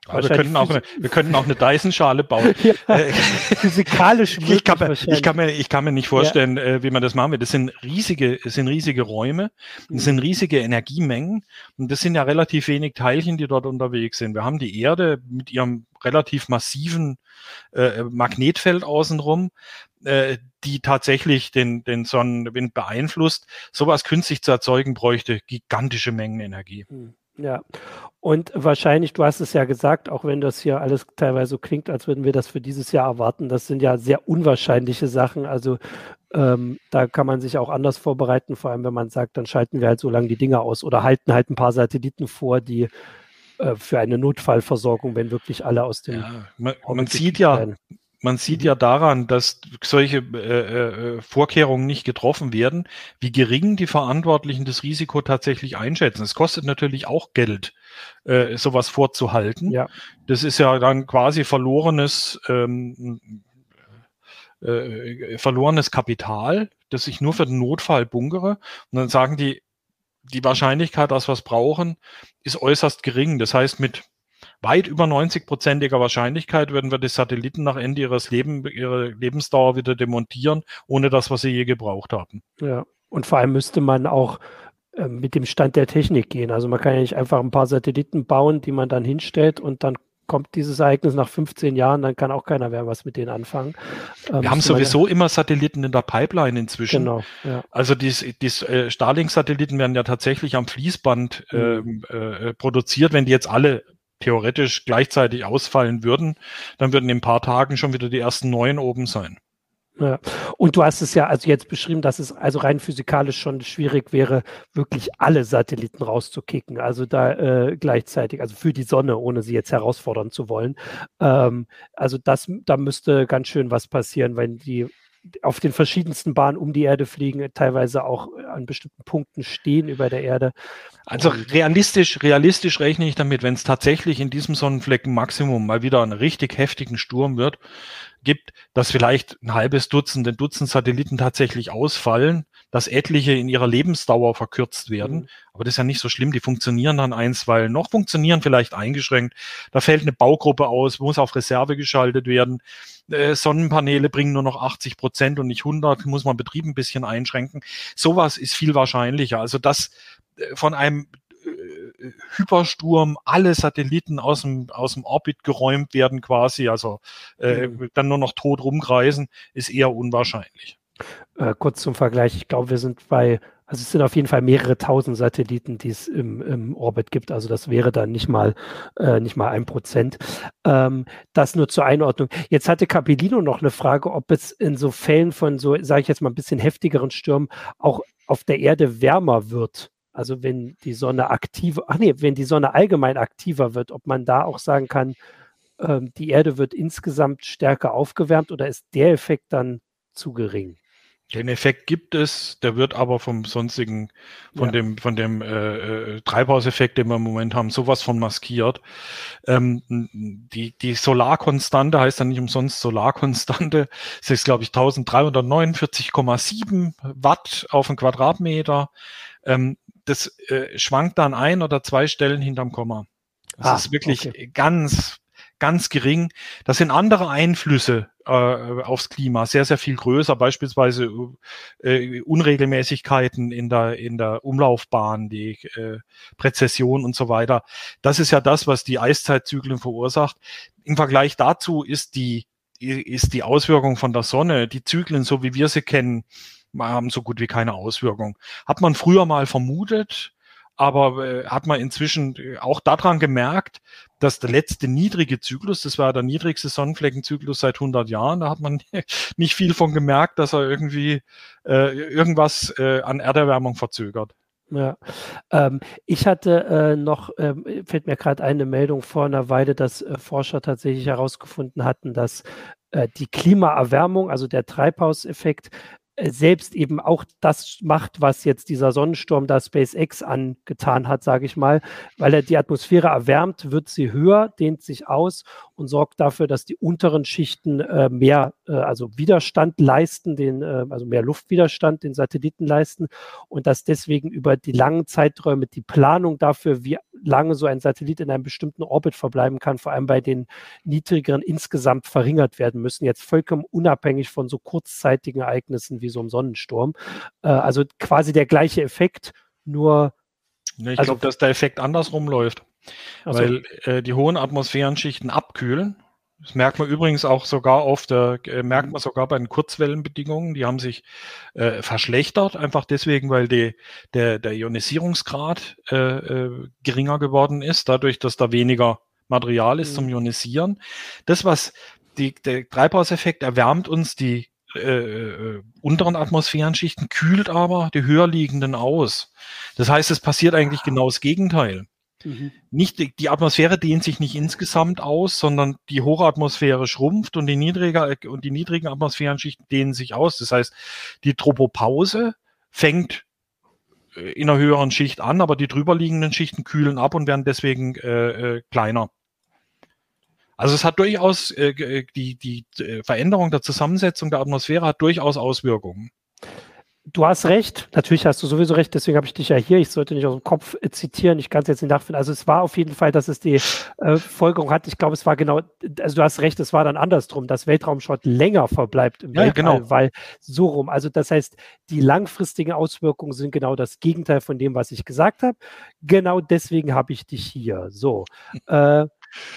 ja, wir, könnten auch eine, wir könnten auch eine Dyson-Schale bauen. ja, äh, physikalisch ich kann, mir, ich, kann mir, ich kann mir nicht vorstellen, ja. äh, wie man das machen will. Das sind riesige, das sind riesige Räume, das sind riesige Energiemengen und das sind ja relativ wenig Teilchen, die dort unterwegs sind. Wir haben die Erde mit ihrem relativ massiven äh, Magnetfeld außenrum, äh, die tatsächlich den, den Sonnenwind beeinflusst. Sowas künstlich zu erzeugen bräuchte gigantische Mengen Energie. Hm. Ja, und wahrscheinlich, du hast es ja gesagt, auch wenn das hier alles teilweise so klingt, als würden wir das für dieses Jahr erwarten, das sind ja sehr unwahrscheinliche Sachen. Also ähm, da kann man sich auch anders vorbereiten, vor allem wenn man sagt, dann schalten wir halt so lange die Dinge aus oder halten halt ein paar Satelliten vor, die äh, für eine Notfallversorgung, wenn wirklich alle aus dem. Ja, man, man sieht ja, werden. Man sieht ja daran, dass solche äh, äh, Vorkehrungen nicht getroffen werden, wie gering die Verantwortlichen das Risiko tatsächlich einschätzen. Es kostet natürlich auch Geld, äh, sowas vorzuhalten. Ja. Das ist ja dann quasi verlorenes, ähm, äh, verlorenes Kapital, das ich nur für den Notfall bunkere. Und dann sagen die, die Wahrscheinlichkeit, dass wir es brauchen, ist äußerst gering. Das heißt, mit weit über 90-prozentiger Wahrscheinlichkeit würden wir die Satelliten nach Ende ihres Leben, ihrer Lebensdauer wieder demontieren, ohne das, was sie je gebraucht haben. Ja, und vor allem müsste man auch äh, mit dem Stand der Technik gehen. Also man kann ja nicht einfach ein paar Satelliten bauen, die man dann hinstellt und dann kommt dieses Ereignis nach 15 Jahren, dann kann auch keiner mehr was mit denen anfangen. Ähm, Wir haben sowieso immer Satelliten in der Pipeline inzwischen. Genau. Ja. Also die, die äh, Starlink-Satelliten werden ja tatsächlich am Fließband mhm. äh, äh, produziert. Wenn die jetzt alle theoretisch gleichzeitig ausfallen würden, dann würden in ein paar Tagen schon wieder die ersten neun oben sein. Ja. Und du hast es ja also jetzt beschrieben, dass es also rein physikalisch schon schwierig wäre, wirklich alle Satelliten rauszukicken. Also da äh, gleichzeitig, also für die Sonne, ohne sie jetzt herausfordern zu wollen. Ähm, also das, da müsste ganz schön was passieren, wenn die auf den verschiedensten Bahnen um die Erde fliegen, teilweise auch an bestimmten Punkten stehen über der Erde. Also realistisch, realistisch rechne ich damit, wenn es tatsächlich in diesem Sonnenflecken Maximum mal wieder einen richtig heftigen Sturm wird, gibt, dass vielleicht ein halbes Dutzend, ein Dutzend Satelliten tatsächlich ausfallen, dass etliche in ihrer Lebensdauer verkürzt werden. Mhm. Aber das ist ja nicht so schlimm. Die funktionieren dann einstweilen noch, funktionieren vielleicht eingeschränkt. Da fällt eine Baugruppe aus, muss auf Reserve geschaltet werden. Äh, Sonnenpaneele bringen nur noch 80 Prozent und nicht 100, muss man Betrieb ein bisschen einschränken. Sowas ist viel wahrscheinlicher. Also dass äh, von einem äh, Hypersturm alle Satelliten aus dem, aus dem Orbit geräumt werden quasi, also äh, dann nur noch tot rumkreisen, ist eher unwahrscheinlich. Äh, kurz zum Vergleich, ich glaube, wir sind bei, also es sind auf jeden Fall mehrere tausend Satelliten, die es im, im Orbit gibt. Also das wäre dann nicht mal, äh, nicht mal ein Prozent. Ähm, das nur zur Einordnung. Jetzt hatte Capellino noch eine Frage, ob es in so Fällen von so, sage ich jetzt mal, ein bisschen heftigeren Stürmen auch auf der Erde wärmer wird. Also wenn die Sonne aktiver, ach nee, wenn die Sonne allgemein aktiver wird, ob man da auch sagen kann, ähm, die Erde wird insgesamt stärker aufgewärmt oder ist der Effekt dann zu gering? Den Effekt gibt es, der wird aber vom sonstigen, von ja. dem, von dem äh, äh, Treibhauseffekt, den wir im Moment haben, sowas von maskiert. Ähm, die, die Solarkonstante heißt dann nicht umsonst Solarkonstante. Das ist, glaube ich, 1349,7 Watt auf den Quadratmeter. Ähm, das äh, schwankt dann ein oder zwei Stellen hinterm Komma. Das ah, ist wirklich okay. ganz ganz gering. Das sind andere Einflüsse äh, aufs Klima, sehr, sehr viel größer, beispielsweise äh, Unregelmäßigkeiten in der, in der Umlaufbahn, die äh, Präzession und so weiter. Das ist ja das, was die Eiszeitzyklen verursacht. Im Vergleich dazu ist die, ist die Auswirkung von der Sonne, die Zyklen, so wie wir sie kennen, haben so gut wie keine Auswirkung. Hat man früher mal vermutet, aber äh, hat man inzwischen äh, auch daran gemerkt, dass der letzte niedrige Zyklus, das war der niedrigste Sonnenfleckenzyklus seit 100 Jahren, da hat man nicht viel von gemerkt, dass er irgendwie äh, irgendwas äh, an Erderwärmung verzögert. Ja, ähm, ich hatte äh, noch, ähm, fällt mir gerade eine Meldung vor einer Weile, dass äh, Forscher tatsächlich herausgefunden hatten, dass äh, die Klimaerwärmung, also der Treibhauseffekt, selbst eben auch das macht, was jetzt dieser Sonnensturm da SpaceX angetan hat, sage ich mal, weil er die Atmosphäre erwärmt, wird sie höher, dehnt sich aus und sorgt dafür, dass die unteren Schichten äh, mehr, äh, also Widerstand leisten, den, äh, also mehr Luftwiderstand den Satelliten leisten und dass deswegen über die langen Zeiträume die Planung dafür, wie lange so ein Satellit in einem bestimmten Orbit verbleiben kann, vor allem bei den niedrigeren insgesamt verringert werden müssen, jetzt vollkommen unabhängig von so kurzzeitigen Ereignissen wie so einem Sonnensturm. Äh, also quasi der gleiche Effekt, nur. Ja, ich also, glaube, dass der Effekt andersrum läuft. Also, weil äh, die hohen Atmosphärenschichten abkühlen. Das merkt man übrigens auch sogar auf der, äh, merkt man sogar bei den Kurzwellenbedingungen, die haben sich äh, verschlechtert, einfach deswegen, weil die, der, der Ionisierungsgrad äh, äh, geringer geworden ist, dadurch, dass da weniger Material ist mhm. zum Ionisieren. Das, was die, der Treibhauseffekt erwärmt uns die äh, äh, unteren Atmosphärenschichten, kühlt aber die höher liegenden aus. Das heißt, es passiert eigentlich genau das Gegenteil. Mhm. Nicht, die, Atmosphäre dehnt sich nicht insgesamt aus, sondern die hohe Atmosphäre schrumpft und die, niedriger, und die niedrigen Atmosphärenschichten dehnen sich aus. Das heißt, die Tropopause fängt äh, in einer höheren Schicht an, aber die drüberliegenden Schichten kühlen ab und werden deswegen äh, äh, kleiner. Also es hat durchaus äh, äh die, die äh, Veränderung der Zusammensetzung der Atmosphäre hat durchaus Auswirkungen. Du hast recht, natürlich hast du sowieso recht, deswegen habe ich dich ja hier. Ich sollte nicht aus dem Kopf äh, zitieren, ich kann es jetzt nicht nachfinden. Also es war auf jeden Fall, dass es die äh, Folgerung hat. Ich glaube, es war genau, also du hast recht, es war dann andersrum, dass Weltraumschrott länger verbleibt im ja, Weltall, genau. weil so rum. Also das heißt, die langfristigen Auswirkungen sind genau das Gegenteil von dem, was ich gesagt habe. Genau deswegen habe ich dich hier. So. Äh,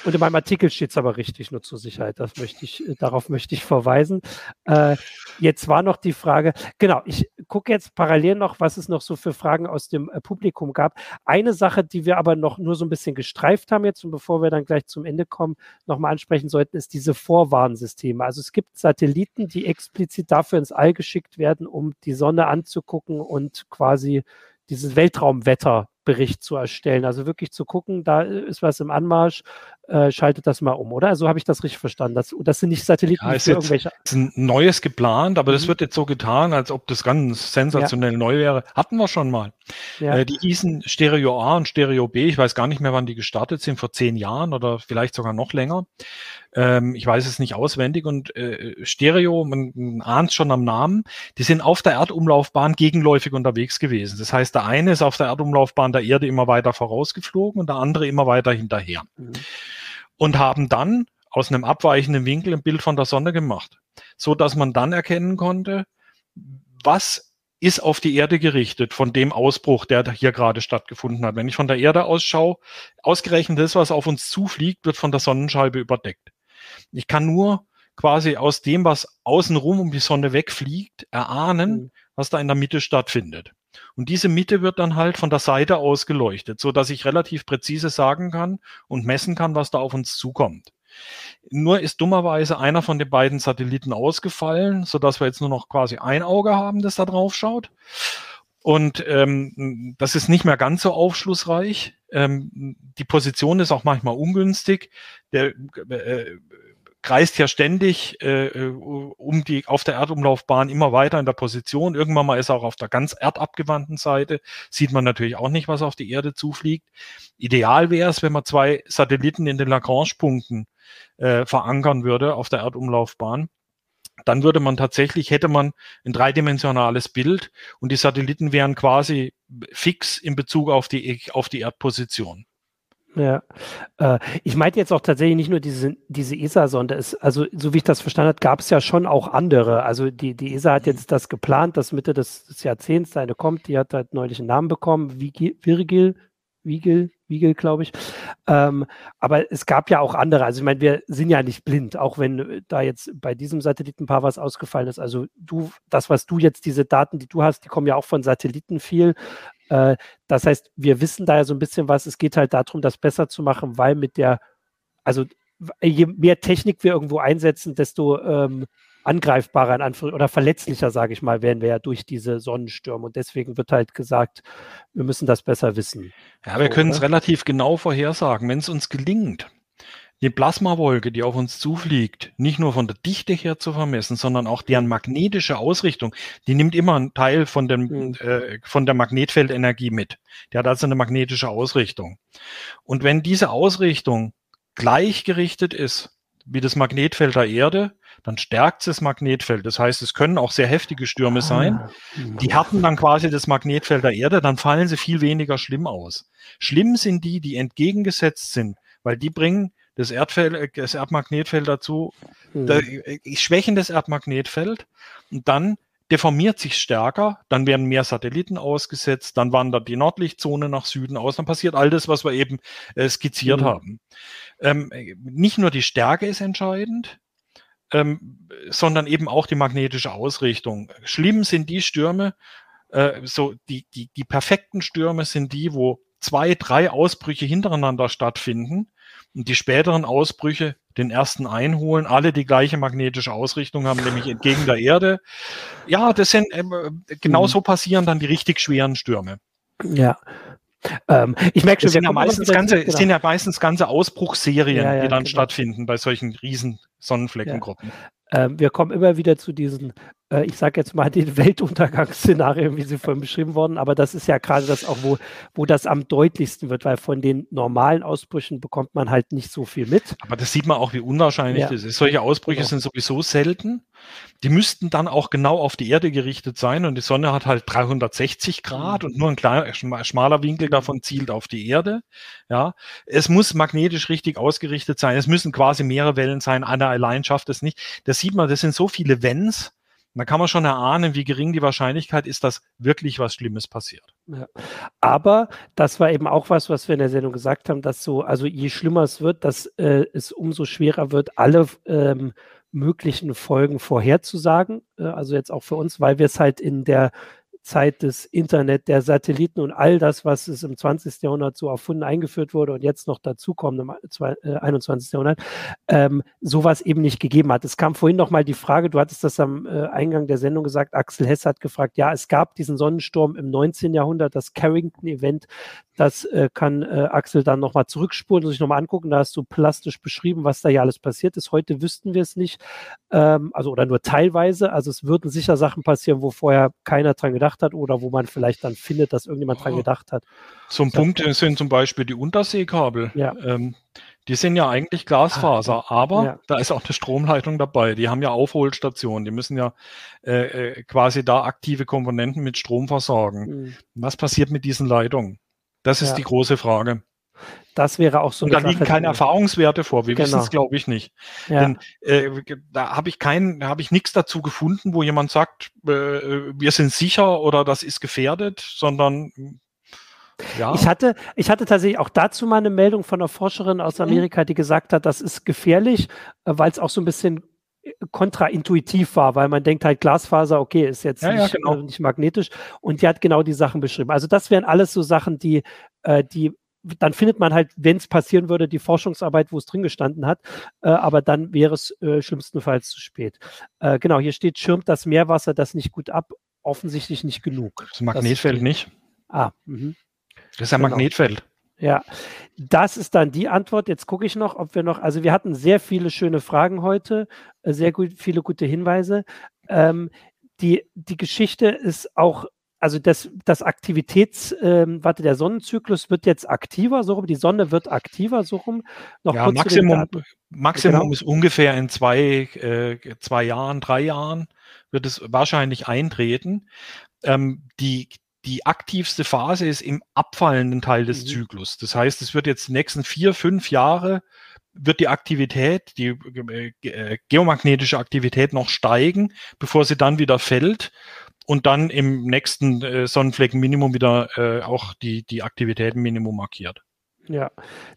und in meinem Artikel steht es aber richtig, nur zur Sicherheit. Das möchte ich, äh, darauf möchte ich verweisen. Äh, jetzt war noch die Frage, genau, ich gucke jetzt parallel noch, was es noch so für Fragen aus dem äh, Publikum gab. Eine Sache, die wir aber noch nur so ein bisschen gestreift haben jetzt und bevor wir dann gleich zum Ende kommen, nochmal ansprechen sollten, ist diese Vorwarnsysteme. Also es gibt Satelliten, die explizit dafür ins All geschickt werden, um die Sonne anzugucken und quasi dieses Weltraumwetter Bericht zu erstellen. Also wirklich zu gucken, da ist was im Anmarsch, äh, schaltet das mal um, oder? Also habe ich das richtig verstanden. Das, das sind nicht Satelliten, ja, ist für jetzt, irgendwelche. Ist ein neues geplant, aber mhm. das wird jetzt so getan, als ob das ganz sensationell ja. neu wäre. Hatten wir schon mal. Ja. Äh, die hießen Stereo A und Stereo B. Ich weiß gar nicht mehr, wann die gestartet sind, vor zehn Jahren oder vielleicht sogar noch länger. Ähm, ich weiß es nicht auswendig und äh, Stereo, man, man ahnt schon am Namen, die sind auf der Erdumlaufbahn gegenläufig unterwegs gewesen. Das heißt, der eine ist auf der Erdumlaufbahn der Erde immer weiter vorausgeflogen und der andere immer weiter hinterher. Mhm. Und haben dann aus einem abweichenden Winkel ein Bild von der Sonne gemacht, so dass man dann erkennen konnte, was ist auf die Erde gerichtet von dem Ausbruch, der hier gerade stattgefunden hat. Wenn ich von der Erde ausschaue, ausgerechnet das, was auf uns zufliegt, wird von der Sonnenscheibe überdeckt. Ich kann nur quasi aus dem, was außenrum um die Sonne wegfliegt, erahnen, mhm. was da in der Mitte stattfindet. Und diese Mitte wird dann halt von der Seite aus geleuchtet, so dass ich relativ präzise sagen kann und messen kann, was da auf uns zukommt. Nur ist dummerweise einer von den beiden Satelliten ausgefallen, so dass wir jetzt nur noch quasi ein Auge haben, das da drauf schaut. Und ähm, das ist nicht mehr ganz so aufschlussreich. Ähm, die Position ist auch manchmal ungünstig. Der äh, kreist ja ständig äh, äh, um die auf der Erdumlaufbahn immer weiter in der Position. Irgendwann mal ist er auch auf der ganz erdabgewandten Seite. Sieht man natürlich auch nicht, was auf die Erde zufliegt. Ideal wäre es, wenn man zwei Satelliten in den Lagrange-Punkten äh, verankern würde auf der Erdumlaufbahn dann würde man tatsächlich, hätte man ein dreidimensionales Bild und die Satelliten wären quasi fix in Bezug auf die, auf die Erdposition. Ja, äh, ich meinte jetzt auch tatsächlich nicht nur diese, diese ESA-Sonde. Also, so wie ich das verstanden habe, gab es ja schon auch andere. Also, die, die ESA hat jetzt das geplant, dass Mitte des, des Jahrzehnts eine kommt. Die hat halt neulich einen Namen bekommen, Virgil, Wiegel, Wiegel, glaube ich. Ähm, aber es gab ja auch andere. Also ich meine, wir sind ja nicht blind, auch wenn da jetzt bei diesem Satellitenpaar was ausgefallen ist. Also du, das, was du jetzt, diese Daten, die du hast, die kommen ja auch von Satelliten viel. Äh, das heißt, wir wissen da ja so ein bisschen was. Es geht halt darum, das besser zu machen, weil mit der, also je mehr Technik wir irgendwo einsetzen, desto ähm, angreifbarer in Anführungs oder verletzlicher, sage ich mal, werden wir ja durch diese Sonnenstürme. Und deswegen wird halt gesagt, wir müssen das besser wissen. Ja, wir so, können es relativ genau vorhersagen. Wenn es uns gelingt, die Plasmawolke, die auf uns zufliegt, nicht nur von der Dichte her zu vermessen, sondern auch deren magnetische Ausrichtung, die nimmt immer einen Teil von, dem, mhm. äh, von der Magnetfeldenergie mit. Die hat also eine magnetische Ausrichtung. Und wenn diese Ausrichtung gleichgerichtet ist wie das Magnetfeld der Erde, dann stärkt es das Magnetfeld. Das heißt, es können auch sehr heftige Stürme ah, sein. Die härten dann quasi das Magnetfeld der Erde, dann fallen sie viel weniger schlimm aus. Schlimm sind die, die entgegengesetzt sind, weil die bringen das Erdfeld, das Erdmagnetfeld dazu, mhm. da, schwächen das Erdmagnetfeld und dann deformiert sich stärker, dann werden mehr Satelliten ausgesetzt, dann wandert die Nordlichtzone nach Süden aus, dann passiert all das, was wir eben äh, skizziert mhm. haben. Ähm, nicht nur die Stärke ist entscheidend, ähm, sondern eben auch die magnetische Ausrichtung. Schlimm sind die Stürme, äh, so die, die, die perfekten Stürme sind die, wo zwei, drei Ausbrüche hintereinander stattfinden und die späteren Ausbrüche den ersten einholen, alle die gleiche magnetische Ausrichtung haben, nämlich entgegen der Erde. Ja, das sind äh, genau mhm. so passieren dann die richtig schweren Stürme. Ja, ähm, ich merke schon, es sind, ja meistens ganze, genau. sind ja meistens ganze Ausbruchsserien, ja, ja, die dann genau. stattfinden bei solchen riesen Sonnenfleckengruppen. Ja. Ähm, wir kommen immer wieder zu diesen äh, ich sage jetzt mal, den Weltuntergangsszenarien, wie sie vorhin beschrieben wurden. Aber das ist ja gerade das auch, wo, wo das am deutlichsten wird, weil von den normalen Ausbrüchen bekommt man halt nicht so viel mit. Aber das sieht man auch, wie unwahrscheinlich ja. das ist. Solche Ausbrüche genau. sind sowieso selten. Die müssten dann auch genau auf die Erde gerichtet sein und die Sonne hat halt 360 Grad mhm. und nur ein kleiner, schmaler Winkel davon zielt auf die Erde. Ja, es muss magnetisch richtig ausgerichtet sein. Es müssen quasi mehrere Wellen sein. Einer allein schafft es nicht. Das sieht man, das sind so viele Wenns da kann man schon erahnen, wie gering die Wahrscheinlichkeit ist, dass wirklich was Schlimmes passiert. Ja. Aber das war eben auch was, was wir in der Sendung gesagt haben, dass so, also je schlimmer es wird, dass äh, es umso schwerer wird, alle ähm, möglichen Folgen vorherzusagen. Äh, also jetzt auch für uns, weil wir es halt in der Zeit des Internet, der Satelliten und all das, was es im 20. Jahrhundert so erfunden, eingeführt wurde und jetzt noch dazukommt im 21. Äh, Jahrhundert, ähm, sowas eben nicht gegeben hat. Es kam vorhin noch mal die Frage, du hattest das am äh, Eingang der Sendung gesagt, Axel Hess hat gefragt, ja, es gab diesen Sonnensturm im 19. Jahrhundert, das Carrington-Event, das äh, kann äh, Axel dann nochmal zurückspulen und sich nochmal angucken. Da hast du plastisch beschrieben, was da ja alles passiert ist. Heute wüssten wir es nicht, ähm, also oder nur teilweise. Also es würden sicher Sachen passieren, wo vorher keiner dran gedacht hat oder wo man vielleicht dann findet, dass irgendjemand oh. dran gedacht hat. So ein Punkt sind zum Beispiel die Unterseekabel. Ja. Ähm, die sind ja eigentlich Glasfaser, ah, aber ja. da ist auch eine Stromleitung dabei. Die haben ja Aufholstationen. Die müssen ja äh, äh quasi da aktive Komponenten mit Strom versorgen. Mhm. Was passiert mit diesen Leitungen? Das ist ja. die große Frage. Das wäre auch so. Und da liegen keine Erfahrungswerte vor. Wir genau. wissen es, glaube ich, nicht. Ja. Denn äh, da habe ich keinen, habe ich nichts dazu gefunden, wo jemand sagt, äh, wir sind sicher oder das ist gefährdet, sondern ja. Ich hatte, ich hatte tatsächlich auch dazu mal eine Meldung von einer Forscherin aus mhm. Amerika, die gesagt hat, das ist gefährlich, äh, weil es auch so ein bisschen kontraintuitiv war, weil man denkt halt Glasfaser, okay, ist jetzt ja, nicht, ja, genau. äh, nicht, magnetisch und die hat genau die Sachen beschrieben. Also das wären alles so Sachen, die, äh, die dann findet man halt, wenn es passieren würde, die Forschungsarbeit, wo es drin gestanden hat, äh, aber dann wäre es äh, schlimmstenfalls zu spät. Äh, genau, hier steht, schirmt das Meerwasser das nicht gut ab? Offensichtlich nicht genug. Das Magnetfeld das, nicht. Ah, mh. Das ist ein genau. Magnetfeld. Ja, das ist dann die Antwort. Jetzt gucke ich noch, ob wir noch, also wir hatten sehr viele schöne Fragen heute, äh, sehr gut, viele gute Hinweise. Ähm, die, die Geschichte ist auch, also das, das Aktivitäts, ähm, warte, der Sonnenzyklus wird jetzt aktiver, so rum, die Sonne wird aktiver, so rum. Noch ja, Maximum, Maximum genau. ist ungefähr in zwei, äh, zwei Jahren, drei Jahren wird es wahrscheinlich eintreten. Ähm, die, die aktivste Phase ist im abfallenden Teil des mhm. Zyklus. Das heißt, es wird jetzt die nächsten vier, fünf Jahre wird die Aktivität, die äh, äh, geomagnetische Aktivität noch steigen, bevor sie dann wieder fällt und dann im nächsten äh, Sonnenfleckenminimum wieder äh, auch die, die Aktivitätenminimum markiert. Ja,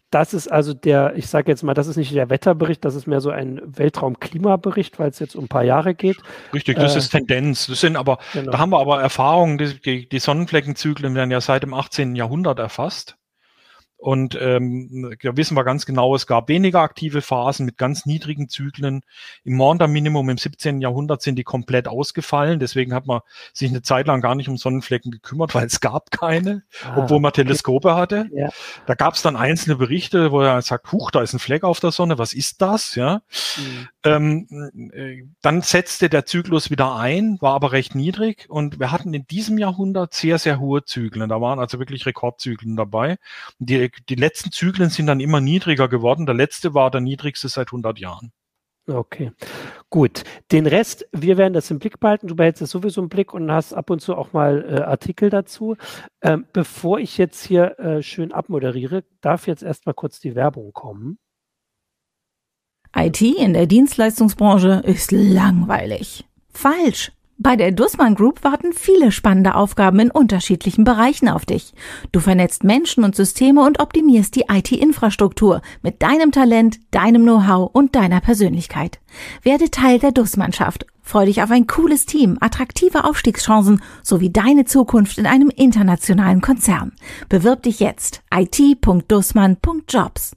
das ist also der, ich sage jetzt mal, das ist nicht der Wetterbericht, das ist mehr so ein Weltraumklimabericht, weil es jetzt um ein paar Jahre geht. Richtig, das äh, ist Tendenz. Das sind aber, genau. da haben wir aber Erfahrungen, die, die Sonnenfleckenzyklen werden ja seit dem 18. Jahrhundert erfasst. Und ähm, da wissen wir ganz genau, es gab weniger aktive Phasen mit ganz niedrigen Zyklen. Im Maunder-Minimum im 17. Jahrhundert sind die komplett ausgefallen. Deswegen hat man sich eine Zeit lang gar nicht um Sonnenflecken gekümmert, weil es gab keine, ah, obwohl man Teleskope hatte. Ja. Da gab es dann einzelne Berichte, wo er sagt, huch, da ist ein Fleck auf der Sonne, was ist das? Ja. Mhm. Ähm, äh, dann setzte der Zyklus wieder ein, war aber recht niedrig. Und wir hatten in diesem Jahrhundert sehr, sehr hohe Zyklen. Da waren also wirklich Rekordzyklen dabei. Die die letzten Zyklen sind dann immer niedriger geworden. Der letzte war der niedrigste seit 100 Jahren. Okay, gut. Den Rest, wir werden das im Blick behalten. Du behältst es sowieso im Blick und hast ab und zu auch mal äh, Artikel dazu. Ähm, bevor ich jetzt hier äh, schön abmoderiere, darf jetzt erstmal kurz die Werbung kommen. IT in der Dienstleistungsbranche ist langweilig. Falsch. Bei der Dussmann Group warten viele spannende Aufgaben in unterschiedlichen Bereichen auf dich. Du vernetzt Menschen und Systeme und optimierst die IT-Infrastruktur mit deinem Talent, deinem Know-how und deiner Persönlichkeit. Werde Teil der Dussmannschaft. Freu dich auf ein cooles Team, attraktive Aufstiegschancen sowie deine Zukunft in einem internationalen Konzern. Bewirb dich jetzt it.dussmann.jobs.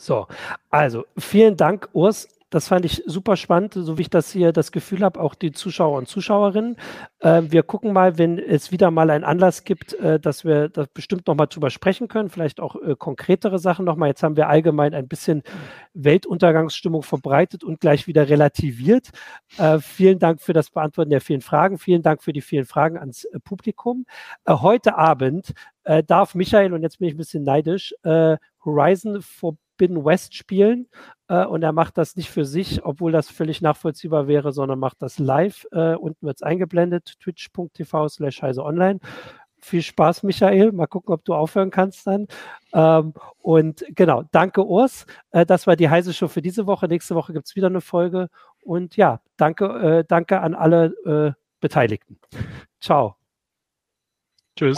So, also vielen Dank, Urs. Das fand ich super spannend, so wie ich das hier das Gefühl habe, auch die Zuschauer und Zuschauerinnen. Äh, wir gucken mal, wenn es wieder mal einen Anlass gibt, äh, dass wir da bestimmt nochmal drüber sprechen können, vielleicht auch äh, konkretere Sachen nochmal. Jetzt haben wir allgemein ein bisschen Weltuntergangsstimmung verbreitet und gleich wieder relativiert. Äh, vielen Dank für das Beantworten der vielen Fragen. Vielen Dank für die vielen Fragen ans äh, Publikum. Äh, heute Abend darf Michael, und jetzt bin ich ein bisschen neidisch, Horizon for Forbidden West spielen äh, und er macht das nicht für sich, obwohl das völlig nachvollziehbar wäre, sondern macht das live. Äh, unten wird es eingeblendet, twitch.tv slash heise online. Viel Spaß, Michael. Mal gucken, ob du aufhören kannst dann. Ähm, und genau, danke Urs. Äh, das war die Heise Show für diese Woche. Nächste Woche gibt es wieder eine Folge. Und ja, danke, äh, danke an alle äh, Beteiligten. Ciao. Tschüss.